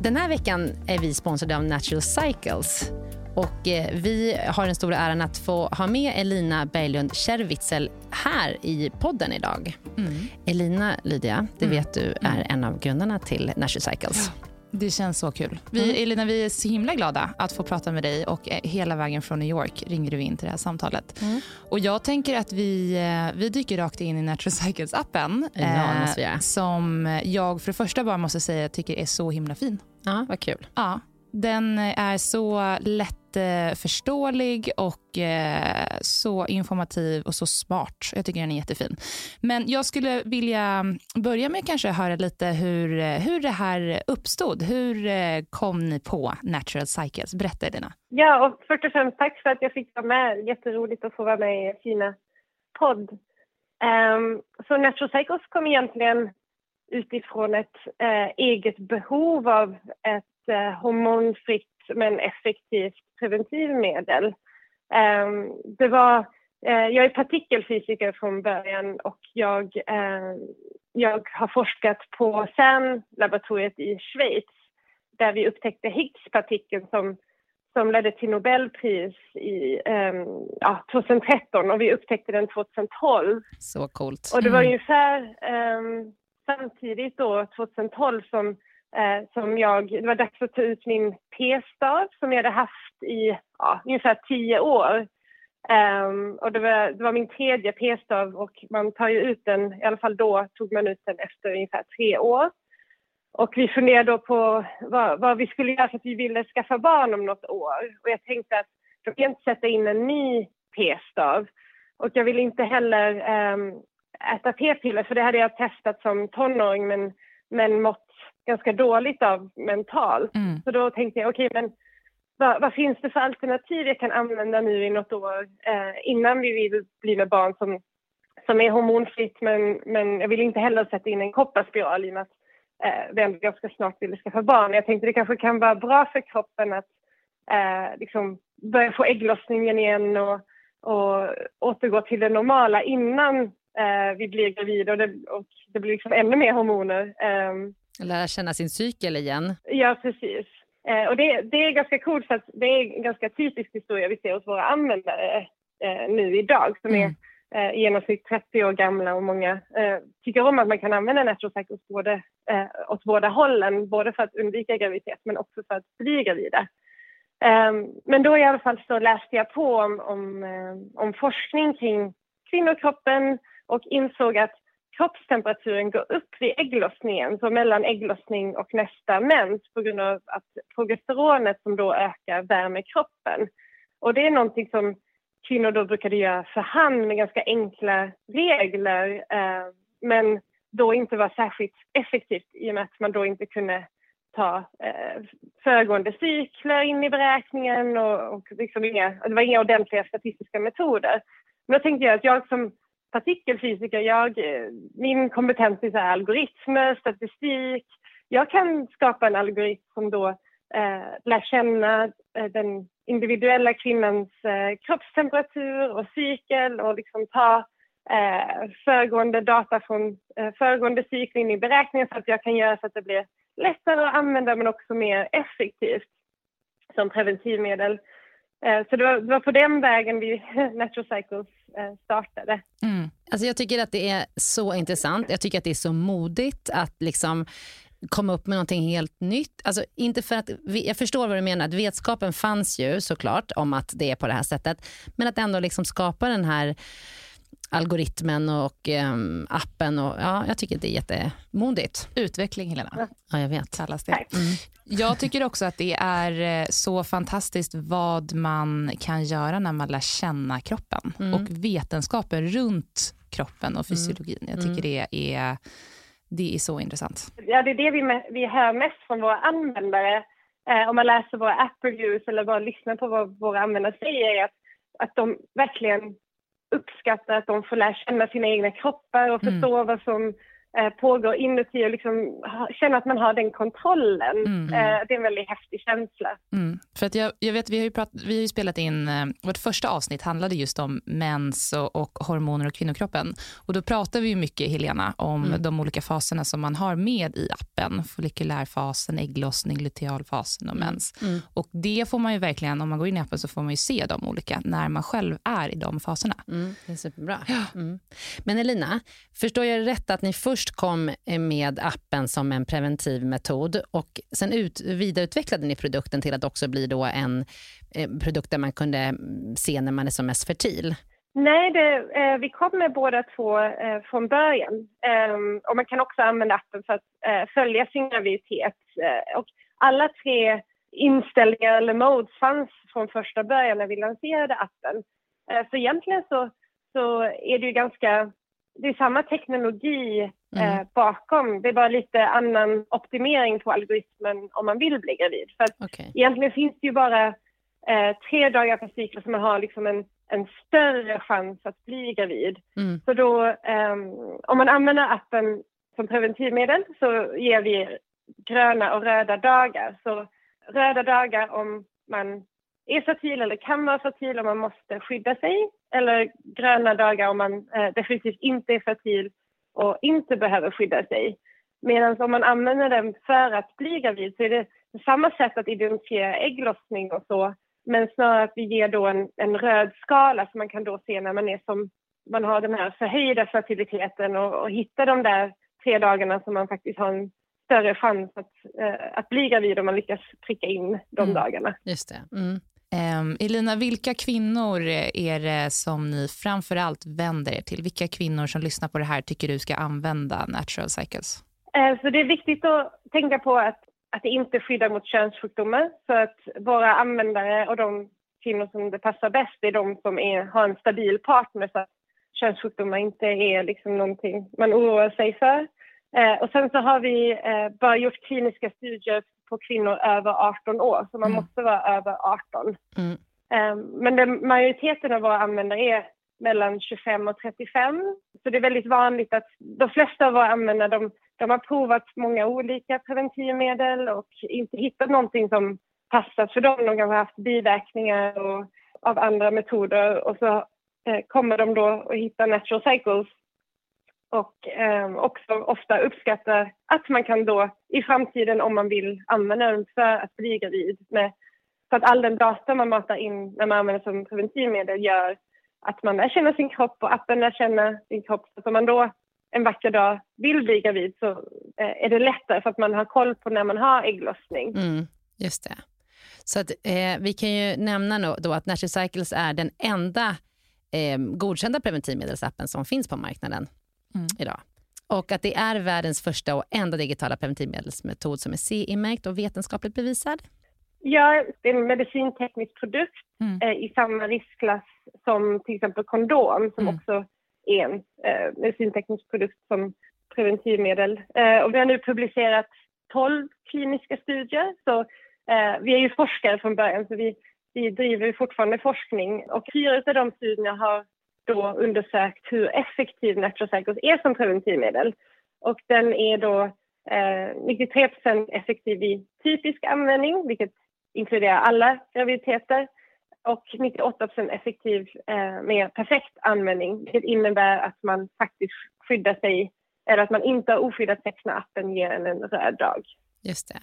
Den här veckan är vi sponsrade av Natural Cycles. Och eh, vi har den stora äran att få ha med Elina Berglund Kärrwitzel här i podden idag. Mm. Elina, Lydia, det vet du är en av grundarna till Natural Cycles. Det känns så kul. Vi, Mm. Elina, vi är så himla glada att få prata med dig och eh, hela vägen från New York ringer du in till det här samtalet. Mm. Och jag tänker att vi, eh, vi dyker rakt in i Natural Cycles-appen. Ja, göra. som jag för det första bara måste säga tycker är så himla fin. Ja, vad kul. Ja, den är så lättförståelig och eh, så informativ och så smart. Jag tycker den är jättefin. Men jag skulle vilja börja med kanske höra lite hur, eh, hur det här uppstod. Hur eh, kom ni på Natural Cycles? Berätta Elina. Ja, och först och främst tack för att jag fick vara med. Jätteroligt att få vara med i er fina podd. Um, så Natural Cycles kom egentligen utifrån ett eh, eget behov av ett eh, hormonfritt men effektivt preventivmedel. Ehm, det var, eh, jag är partikelfysiker från början och jag, eh, jag har forskat på CERN-laboratoriet i Schweiz där vi upptäckte Higgs-partikeln som, som ledde till Nobelpris i ehm, ja, 2013 och vi upptäckte den 2012. Så coolt. Och det var Mm. ungefär ehm, samtidigt då, 2012, som, eh, som jag, det var dags att ta ut min p-stav som jag hade haft i ja, ungefär tio år. Um, och det var, det var min tredje p-stav och man tar ju ut den, i alla fall då tog man ut den efter ungefär tre år. Och vi funderade då på vad, vad vi skulle göra för att vi ville skaffa barn om något år. Och jag tänkte att då kan jag inte sätta in en ny p-stav. Och jag ville inte heller um, äta p-piller, för det hade jag testat som tonåring men, men mått ganska dåligt av mentalt. Mm. Så då tänkte jag, okej men vad, vad finns det för alternativ jag kan använda nu i något år eh, innan vi vill bli med barn som, som är hormonfritt men, men jag vill inte heller sätta in en kopparspiral i och med att eh, vi ändå ganska snart ville skaffa barn. Jag tänkte det kanske kan vara bra för kroppen att eh, liksom börja få ägglossningen igen och, och återgå till det normala innan eh, vi blir gravida och det, och det blir liksom ännu mer hormoner. ehm, Lära känna sin cykel igen. Ja, precis. Eh, och det, det är ganska coolt för att det är en ganska typisk historia vi ser hos våra användare eh, nu idag som är eh, i genomsnitt 30 år gamla och många eh, tycker om att man kan använda Natural Cycles både, eh, åt båda hållen, både för att undvika graviditet men också för att bli gravida. Um, men då i alla fall så läste jag på om, om, um, om forskning kring kvinnokroppen och insåg att kroppstemperaturen går upp vid ägglossningen, så mellan ägglossning och nästa mens på grund av att progesteronet som då ökar värmer kroppen. Och det är någonting som kvinnor då brukade göra för hand med ganska enkla regler eh, men då inte var särskilt effektivt i och med att man då inte kunde ta eh, föregående cykler in i beräkningen och, och liksom inga, det var inga ordentliga statistiska metoder. Men då tänkte jag att jag som partikelfysiker, jag, eh, min kompetens är algoritmer, statistik. Jag kan skapa en algoritm som då eh, lär känna eh, den individuella kvinnans eh, kroppstemperatur och cykel och liksom ta eh, föregående data från eh, föregående cykel in i beräkningen så att jag kan göra så att det blir lättare att använda men också mer effektivt som preventivmedel. Eh, så det var, det var, på den vägen vi, Natural Cycles, startade. Mm. Alltså jag tycker att det är så intressant. Jag tycker att det är så modigt att liksom komma upp med någonting helt nytt. Alltså inte för att, jag förstår vad du menar, att vetskapen fanns ju såklart om att det är på det här sättet. Men att ändå liksom skapa den här algoritmen och um, appen. Och, ja, jag tycker det är jättemodigt. Utveckling, Helena. Ja, jag vet. Kallas det. Mm. Jag tycker också att det är eh, så fantastiskt vad man kan göra när man lär känna kroppen mm. och vetenskapen runt kroppen och fysiologin. Jag tycker mm. det är det är så intressant. Ja, det är det vi, vi hör mest från våra användare. Eh, om man läser våra app reviews eller bara lyssnar på vad våra användare säger, är att, att de verkligen uppskattar att de får lära känna sina egna kroppar och mm. förstå mm. vad som eh, pågår inuti och liksom känna att man har den kontrollen. Mm. Eh, det är en väldigt häftig känsla. Mm. För att jag, jag vet, vi har ju, prat, vi har ju spelat in, eh, vårt första avsnitt handlade just om mens och, och hormoner och kvinnokroppen. Och då pratar vi mycket, Helena, om mm. de olika faserna som man har med i appen. Follikulärfasen, ägglossning, lutealfasen och mm. mens. Mm. Och det får man ju verkligen, om man går in i appen så får man ju se de olika när man själv är i de faserna. det är superbra. Ja. Men Elina, förstår jag rätt att ni först först kom eh, med appen som en preventiv metod och sen ut, vidareutvecklade ni produkten till att också bli då en eh, produkt där man kunde mm, se när man är som mest fertil. Nej, det, eh, vi kom med båda två eh, från början. Eh, och man kan också använda appen för att eh, följa sin graviditet. Eh, och alla tre inställningar eller modes fanns från första början när vi lanserade appen. Eh, så egentligen så, så är det ju ganska det är samma teknologi mm. eh, bakom. Det är bara lite annan optimering på algoritmen om man vill bli gravid. För att okay. egentligen finns det ju bara eh, tre dagar per cykel som man har liksom en, en större chans att bli gravid. Mm. Så då, eh, om man använder appen som preventivmedel så ger vi gröna och röda dagar. Så röda dagar om man är fertil eller kan vara fertil om man måste skydda sig eller gröna dagar om man eh, definitivt inte är fertil och inte behöver skydda sig. Medan om man använder den för att bli gravid så är det samma sätt att identifiera ägglossning och så men snarare att vi ger då en, en röd skala som man kan då se när man är som man har den här förhöjda fertiliteten och, och hitta de där tre dagarna som man faktiskt har en större chans att, eh, att bli gravid om man lyckas pricka in de mm. dagarna. Just det. Mm. Ehm, Elina, vilka kvinnor är det som ni framför allt vänder er till? Vilka kvinnor som lyssnar på det här tycker du ska använda Natural Cycles? Eh, så det är viktigt att tänka på att, att det inte skyddar mot könssjukdomar. Så att våra användare och de kvinnor som det passar bäst är de som är, har en stabil partner så att könssjukdomar inte är liksom någonting man oroar sig för. Eh, och sen så har vi eh, bara gjort kliniska studier på kvinnor över 18 år, så man mm. måste vara över 18. Mm. Um, men den, majoriteten av våra användare är mellan 25 och 35. Så det är väldigt vanligt att de flesta av våra användare de, de har provat många olika preventivmedel och inte hittat någonting som passat för dem. De kanske har haft biverkningar och, av andra metoder och så eh, kommer de då och hittar natural cycles och eh, också ofta uppskattar att man kan då i framtiden om man vill använda den för att bli gravid. Med, så att all den data man matar in när man använder som preventivmedel gör att man lär känna sin kropp och appen lär känna sin kropp. Så om man då en vacker dag vill bli gravid så eh, är det lättare för att man har koll på när man har ägglossning. Mm, just det. Så att, eh, vi kan ju nämna då att Natural Cycles är den enda eh, godkända preventivmedelsappen som finns på marknaden mm. idag. Och att det är världens första och enda digitala preventivmedelsmetod som är CE-märkt och vetenskapligt bevisad. Ja, det är en medicinteknisk produkt mm. eh, i samma riskklass som till exempel kondom som mm. också är en eh, medicinteknisk produkt som preventivmedel. Eh, och vi har nu publicerat 12 kliniska studier. Så, eh, vi är ju forskare från början så vi, vi driver fortfarande forskning och fyra av de studierna har då undersökt hur effektiv Natural är som preventivmedel. Och den är då eh, 93% effektiv i typisk användning, vilket inkluderar alla graviditeter och 98% effektiv eh, med perfekt användning, vilket innebär att man faktiskt skyddar sig eller att man inte har oskyddat sex när appen ger en en röd dag. Just det.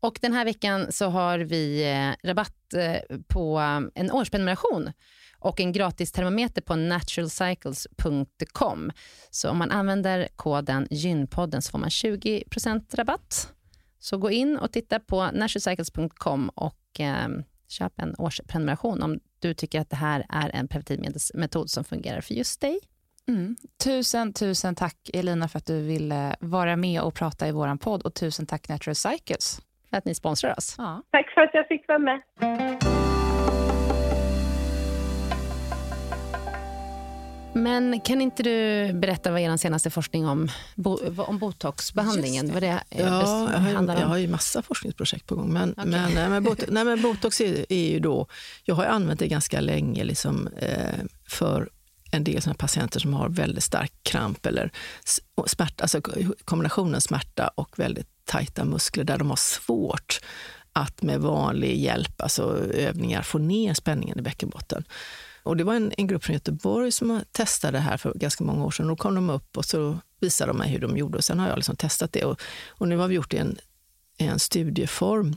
Och den här veckan så har vi eh, rabatt eh, på eh, en årsprenumeration och en gratis termometer på naturalcycles.com. Så om man använder koden gynpodden så får man 20% rabatt. Så gå in och titta på naturalcycles.com och eh, köp en årsprenumeration om du tycker att det här är en preventivmedelsmetod som fungerar för just dig. Mm. Tusen, tusen tack Elina för att du ville vara med och prata i vår podd och tusen tack Natural Cycles för att ni sponsrar oss. Ja. Tack för att jag fick vara med. Men kan inte du berätta vad er senaste forskning om, om botoxbehandlingen? Vad det ja, jag har, jag har ju massa forskningsprojekt på gång. Men, okay. men, nej, men, botox, nej, men botox är, är, ju då... Jag har använt det ganska länge liksom, eh, för en del såna patienter som har väldigt stark kramp eller smärta, alltså kombinationen smärta och väldigt tajta muskler där de har svårt att med vanlig hjälp, alltså övningar, få ner spänningen i bäckenbotten. Och det var en, en grupp från Göteborg som testade det här för ganska många år sedan. Då kom de upp och så visade de mig hur de gjorde och sen har jag liksom testat det. Och, och nu har vi gjort det i en, en studieform.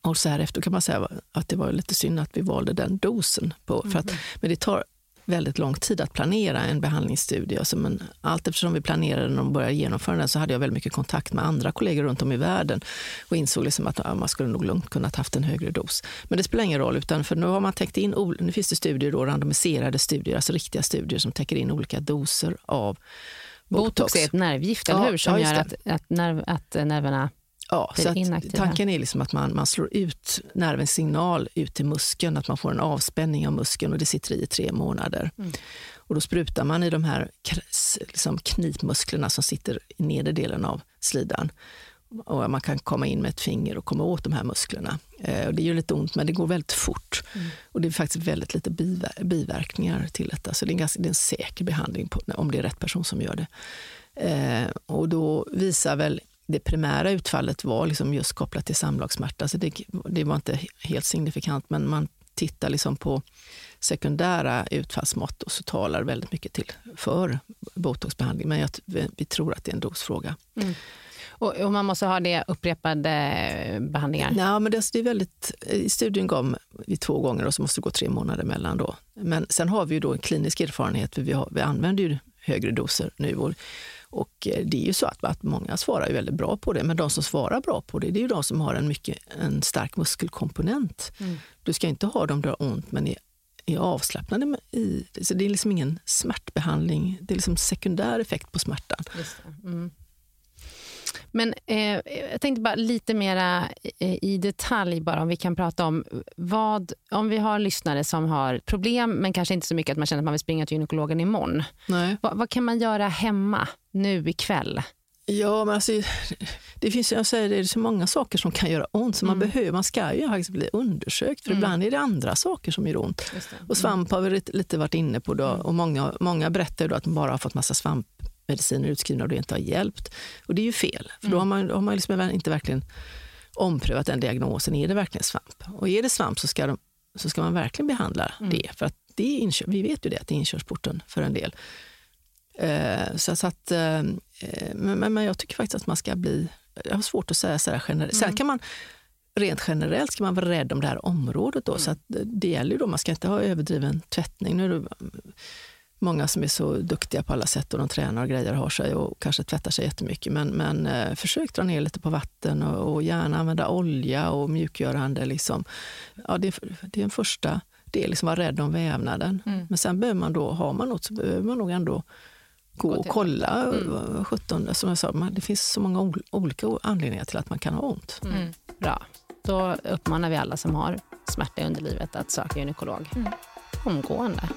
Och så här efter kan man säga att det var lite synd att vi valde den dosen. På, för att, mm. Men det tar väldigt lång tid att planera en behandlingsstudie. Alltså, men allt eftersom vi planerade den och började genomföra den så hade jag väldigt mycket kontakt med andra kollegor runt om i världen och insåg liksom att ja, man skulle nog lugnt kunnat haft en högre dos. Men det spelar ingen roll, utan för nu har man täckt in, nu finns det studier, då, randomiserade studier, alltså riktiga studier som täcker in olika doser av botox. Botox är ett nervgift, eller hur? Som ja, gör att, att, nerv, att nerverna Ja, så tanken är liksom att man, man slår ut nervens signal ut till muskeln, att man får en avspänning av muskeln och det sitter i tre månader. Mm. Och då sprutar man i de här liksom knipmusklerna som sitter i nedre delen av slidan. Och man kan komma in med ett finger och komma åt de här musklerna. Eh, och det gör lite ont, men det går väldigt fort. Mm. Och det är faktiskt väldigt lite biver biverkningar till detta. Så det är en, ganska, det är en säker behandling på, om det är rätt person som gör det. Eh, och då visar väl det primära utfallet var liksom just kopplat till samlagssmärta. Så det, det var inte helt signifikant, men man tittar liksom på sekundära utfallsmått och så talar väldigt mycket till för botoxbehandling. Men jag, vi tror att det är en dosfråga. Mm. Och, och, man måste ha det upprepade behandlingar? Nej, men det, det är väldigt, I studien gav vi två gånger och så måste det gå tre månader emellan. Då. Men sen har vi ju då en klinisk erfarenhet, för vi, har, vi använder ju högre doser nu. Och eh, det är ju så att, att många svarar väldigt bra på det, men de som svarar bra på det, det är ju de som har en, mycket, en stark muskelkomponent. Mm. Du ska inte ha dem där ont, men är, är avslappnade. I, så det är liksom ingen smärtbehandling, det är liksom sekundär effekt på smärtan. Mm. Men eh, jag tänkte bara lite mera i detalj bara om vi kan prata om vad, om vi har lyssnare som har problem men kanske inte så mycket att man känner att man vill springa till gynekologen imorgon. Nej. Vad, vad kan man göra hemma nu ikväll? Ja, men alltså, det finns jag säger, det är så många saker som kan göra ont, så mm. man, behöver, man ska ju faktiskt bli undersökt, för mm. ibland är det andra saker som gör ont. Och svamp har vi lite varit inne på, då, mm. och många, många berättar då att de bara har fått massa svamp mediciner utskrivna och det inte har hjälpt. Och det är ju fel, för då mm. har man, har man liksom inte verkligen omprövat den diagnosen. Är det verkligen svamp? Och är det svamp så ska, de, så ska man verkligen behandla mm. det. För att det är inkör, vi vet ju det, att det är inkörsporten för en del. Eh, så, så, att, eh, men, men, jag tycker faktiskt att man ska bli... Jag har svårt att säga så här generellt. Mm. Sen kan man rent generellt ska man vara rädd om det här området. Då, mm. så att det gäller ju då, man ska inte ha överdriven tvättning. Nu många som är så duktiga på alla sätt och de tränar och grejer har sig och kanske tvättar sig jättemycket. Men, men eh, försök dra ner lite på vatten och, och gärna använda olja och mjukgörande. Liksom. Ja, det, det är en första del, liksom vara rädd om vävnaden. Mm. Men sen behöver man då, har man något så behöver man nog ändå gå och kolla. Mm. 17, som jag sa, man, det finns så många ol- olika anledningar till att man kan ha ont. Mm. Bra. Då uppmanar vi alla som har smärta i underlivet att söka gynekolog. Mm. Omgående.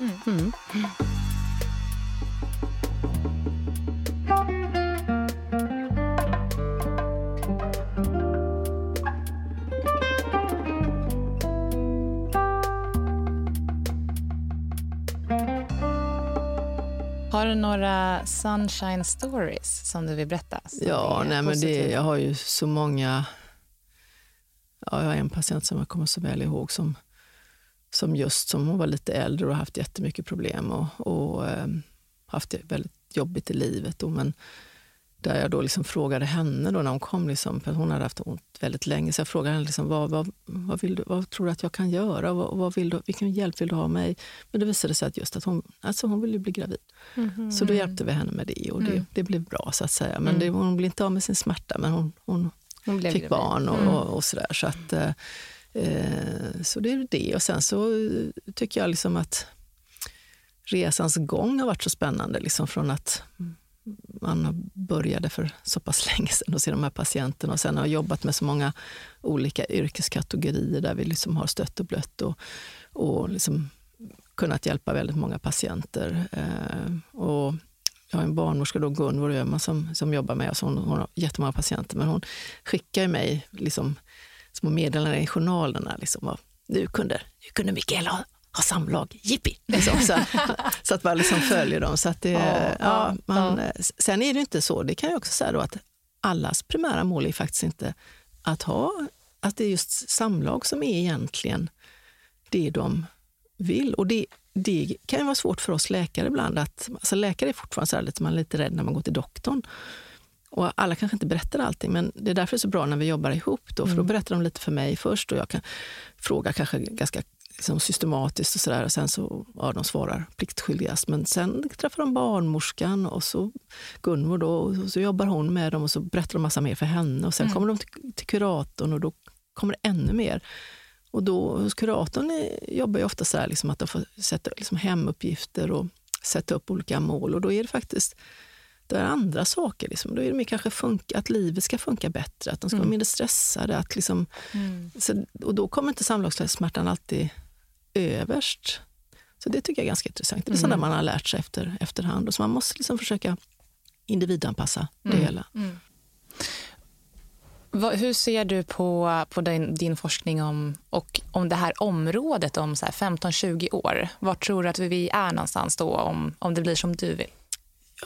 Har du några sunshine stories som du vill berätta? Ja, nej, men det, jag har ju så många... Ja, jag har en patient som jag kommer så väl ihåg som, som just som hon var lite äldre och haft jättemycket problem och, och eh, haft det väldigt jobbigt i livet. Då, men där jag då liksom frågade henne då när hon kom, liksom, för hon hade haft ont väldigt länge, så jag frågade henne liksom, vad, vad, vad, vill du, vad tror du att jag kan göra? Vad, vad vill du, vilken hjälp vill du ha mig? Men det visade sig att just att hon, alltså hon ville bli gravid. Mhm. Så då hjälpte vi henne med det och det, Mm. det blev bra så att säga. Men det, hon blev inte av med sin smärta men hon, hon Hon fick gravid. barn och, Mm. och, och sådär. Så, att, eh, eh, så det är det. Och sen så eh, tycker jag liksom att resans gång har varit så spännande. Liksom från att man började för så pass länge sedan och se de här patienterna och sen har jag jobbat med så många olika yrkeskategorier där vi liksom har stött och blött och, och liksom kunnat hjälpa väldigt många patienter. Eh, och jag har en barnmorska, då, Gunvor Öhman, som, som jobbar med oss. Hon, hon har jättemånga patienter, men hon skickar mig liksom, små meddelanden i journalerna. Liksom, och, nu, kunde, nu kunde Mikaela ha, samlag, jippi! Liksom, så, så att man liksom följer dem. Så att det, Ja, ja, man, ja. Sen är det inte så, det kan jag också säga då, att allas primära mål är faktiskt inte att ha, att det är just samlag som är egentligen det de vill. Och det, det kan ju vara svårt för oss läkare ibland. Att, alltså läkare är fortfarande så här lite, man är lite rädd när man går till doktorn. Och alla kanske inte berättar allting, men det är därför det är så bra när vi jobbar ihop. Då, för då berättar de lite för mig först och jag kan fråga kanske ganska liksom systematiskt och sådär. Sen så, ja, de svarar pliktskyldigast. Men sen träffar de barnmorskan och så Gunvor då, och så jobbar hon med dem och så berättar de massa mer för henne. Och sen kommer de till, till kuratorn och då kommer det ännu mer. Och då, hos kuratorn jobbar jag ofta så här liksom att de får sätta liksom hemuppgifter och sätta upp olika mål. Och då är det faktiskt det är andra saker. Liksom. Då är det mer kanske funka, att livet ska funka bättre, att de ska vara mindre stressade. Att liksom, så, och då kommer inte samlagssmärtan alltid överst. Så det tycker jag är ganska intressant. Det är sånt där man har lärt sig efter, efterhand. Och så man måste liksom försöka individanpassa det hela. Vad- hur ser du på, på din, din forskning om, och om det här området om så här 15-20 år? Var tror du att vi är någonstans då om, om det blir som du vill?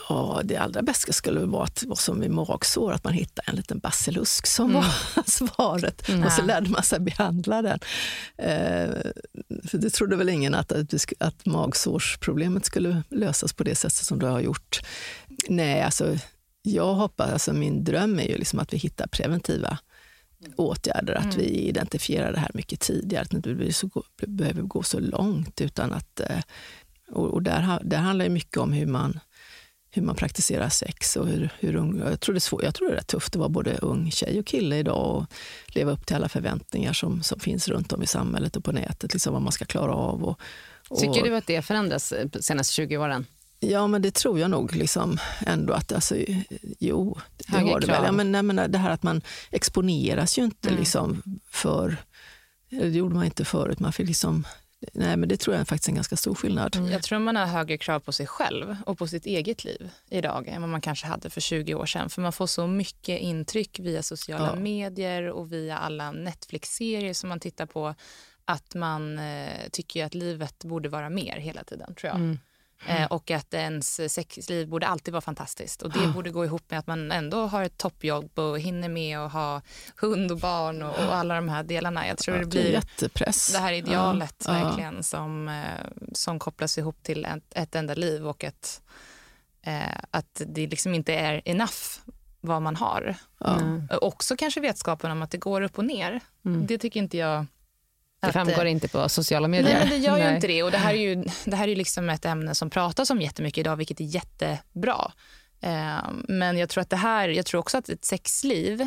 Ja, det allra bästa skulle vara att vara som vid magsår, att man hittar en liten basilusk som var svaret. Och så lärde man sig behandla den. Eh, för det trodde väl ingen att, att, magsårsproblemet skulle lösas på det sättet som det har gjort. Nej, alltså jag hoppas, alltså min dröm är ju liksom att vi hittar preventiva åtgärder, att vi identifierar det här mycket tidigare, att det inte så, behöver gå så långt. utan att eh, och, och där, där handlar det mycket om hur man hur man praktiserar sex och hur, hur ung, jag, tror det är svår, jag tror det är rätt tufft att vara både ung tjej och kille idag och leva upp till alla förväntningar som, som finns runt om i samhället och på nätet, liksom vad man ska klara av. Och, och, Tycker du att det förändras eh, de senaste 20 åren? Ja, men det tror jag nog liksom ändå att, alltså, jo, det Högre har det väl. krav. Ja, men, nej, men det här att man exponeras ju inte Mm. liksom för, det gjorde man inte förut, man fick liksom, nej men det tror jag är faktiskt en ganska stor skillnad. Jag tror man har högre krav på sig själv och på sitt eget liv idag än vad man kanske hade för 20 år sedan. För man får så mycket intryck via sociala Ja. medier och via alla Netflix-serier som man tittar på att man eh, tycker att livet borde vara mer hela tiden, tror jag. Mm. Eh, och att ens sexliv borde alltid vara fantastiskt. Och det borde gå ihop med att man ändå har ett toppjobb och hinner med att ha hund och barn och, och alla de här delarna. Jag tror det blir jättepress. det här idealet Ja, verkligen som, eh, som kopplas ihop till ett, ett enda liv och ett, eh, att det liksom inte är enough vad man har. Ja. Också kanske vetskapen om att det går upp och ner. Mm. Det tycker inte jag Det framgår att, inte på sociala medier. Nej, men det gör ju Nej. inte det. Och det här är ju, det här är ju liksom ett ämne som pratas om jättemycket idag, vilket är jättebra. Eh, men jag tror att det här, jag tror också att ett sexliv,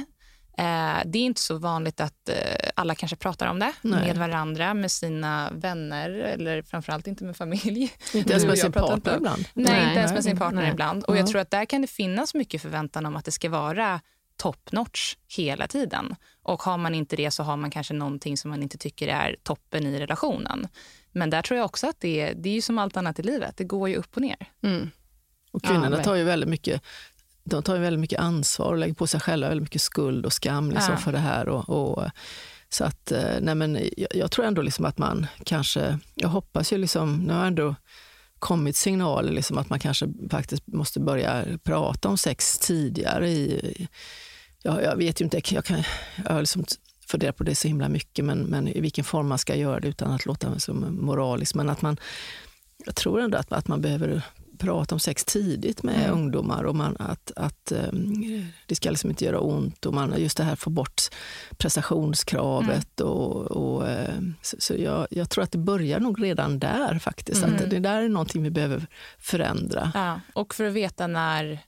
eh, det är inte så vanligt att eh, alla kanske pratar om det Nej. med varandra, med sina vänner eller framförallt inte med familj. Inte ens med jag sin pratar partner ibland. Nej, Nej. inte ens med sin partner Nej. ibland. Och Ja. jag tror att där kan det finnas mycket förväntan om att det ska vara top notch hela tiden. Och har man inte det så har man kanske någonting som man inte tycker är toppen i relationen. Men där tror jag också att det är, det är ju som allt annat i livet. Det går ju upp och ner. Mm. Och kvinnorna Ja, tar ju väldigt mycket de tar ju väldigt mycket ansvar och lägger på sig själva väldigt mycket skuld och skam liksom, Ja. för det här. Och, och, så att, eh, nej men jag, jag tror ändå liksom att man kanske, jag hoppas ju liksom, nu har ändå kommit signaler liksom att man kanske faktiskt måste börja prata om sex tidigare. I, jag, jag vet ju inte, jag, kan, jag har liksom funderat på det så himla mycket, men, men i vilken form man ska göra det utan att låta som moralisk. Men att man, jag tror ändå att, att man behöver prata om sex tidigt med Mm. ungdomar. och man, att, att um, Det ska liksom inte göra ont. och man, Just det här få bort prestationskravet. Och, och, eh, så så jag, jag tror att det börjar nog redan där faktiskt. Mm. Att det där är någonting vi behöver förändra. Ja, och för att veta när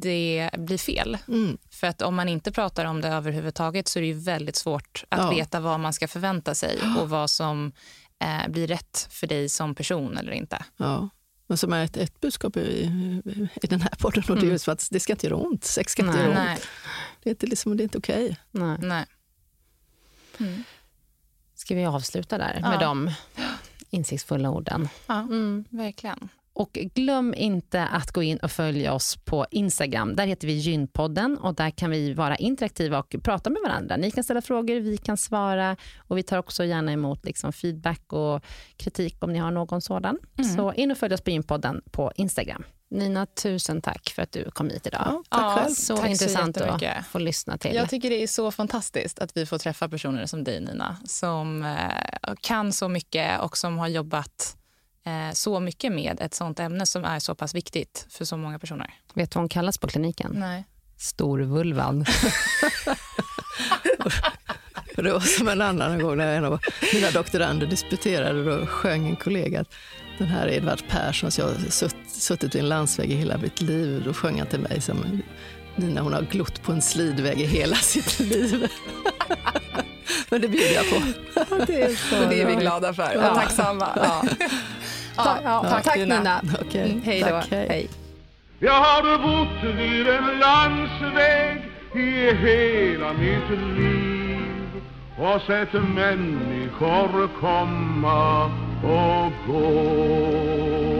det blir fel. Mm. För att om man inte pratar om det överhuvudtaget så är det ju väldigt svårt att Ja. veta vad man ska förvänta sig och vad som eh, blir rätt för dig som person eller inte. Ja. Men som är ett, ett budskap i, i den här podden, och det är Mm. just att det ska inte göra ont. Sex ska inte Nej. göra ont. Nej, Det är inte, liksom, det är inte okej. Nej. nej. Ska vi avsluta där Ja. med de insiktsfulla orden? Ja, Mm. verkligen. Och glöm inte att gå in och följa oss på Instagram. Där heter vi Gynpodden och där kan vi vara interaktiva och prata med varandra. Ni kan ställa frågor, vi kan svara och vi tar också gärna emot liksom feedback och kritik om ni har någon sådan. Så in och följ oss på Gynpodden på Instagram. Nina, tusen tack för att du kom hit idag. Ja, tack Ja, själv. Så Tack så intressant jättemycket. att få lyssna till. Jag tycker det är så fantastiskt att vi får träffa personer som dig, Nina, som eh, kan så mycket och som har jobbat eh, så mycket med ett sånt ämne som är så pass viktigt för så många personer. Vet du vad hon kallas på kliniken? Nej. Storvulvan. Och Det var som en annan gång när en av mina doktorander disputerade. Då sjöng en kollega att den här Edvard Persson, jag har sutt, suttit vid en landsväg i hela mitt liv. Då sjöng han till mig som Nina hon har glott på en slidväg i hela sitt liv. Men det bjuder jag på. det är så Och det är vi glada för och tacksamma. Ja. Ja, ja, tack, Tack Nina. Nina. Okej, Mm, hej då. tack, hej. Hej. Jag har bott vid en landsväg i hela mitt liv och sett människor komma och gå.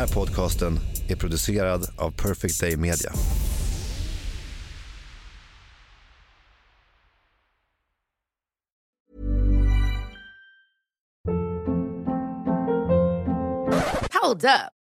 Här podcasten är producerad av Perfect Day Media. Hold up.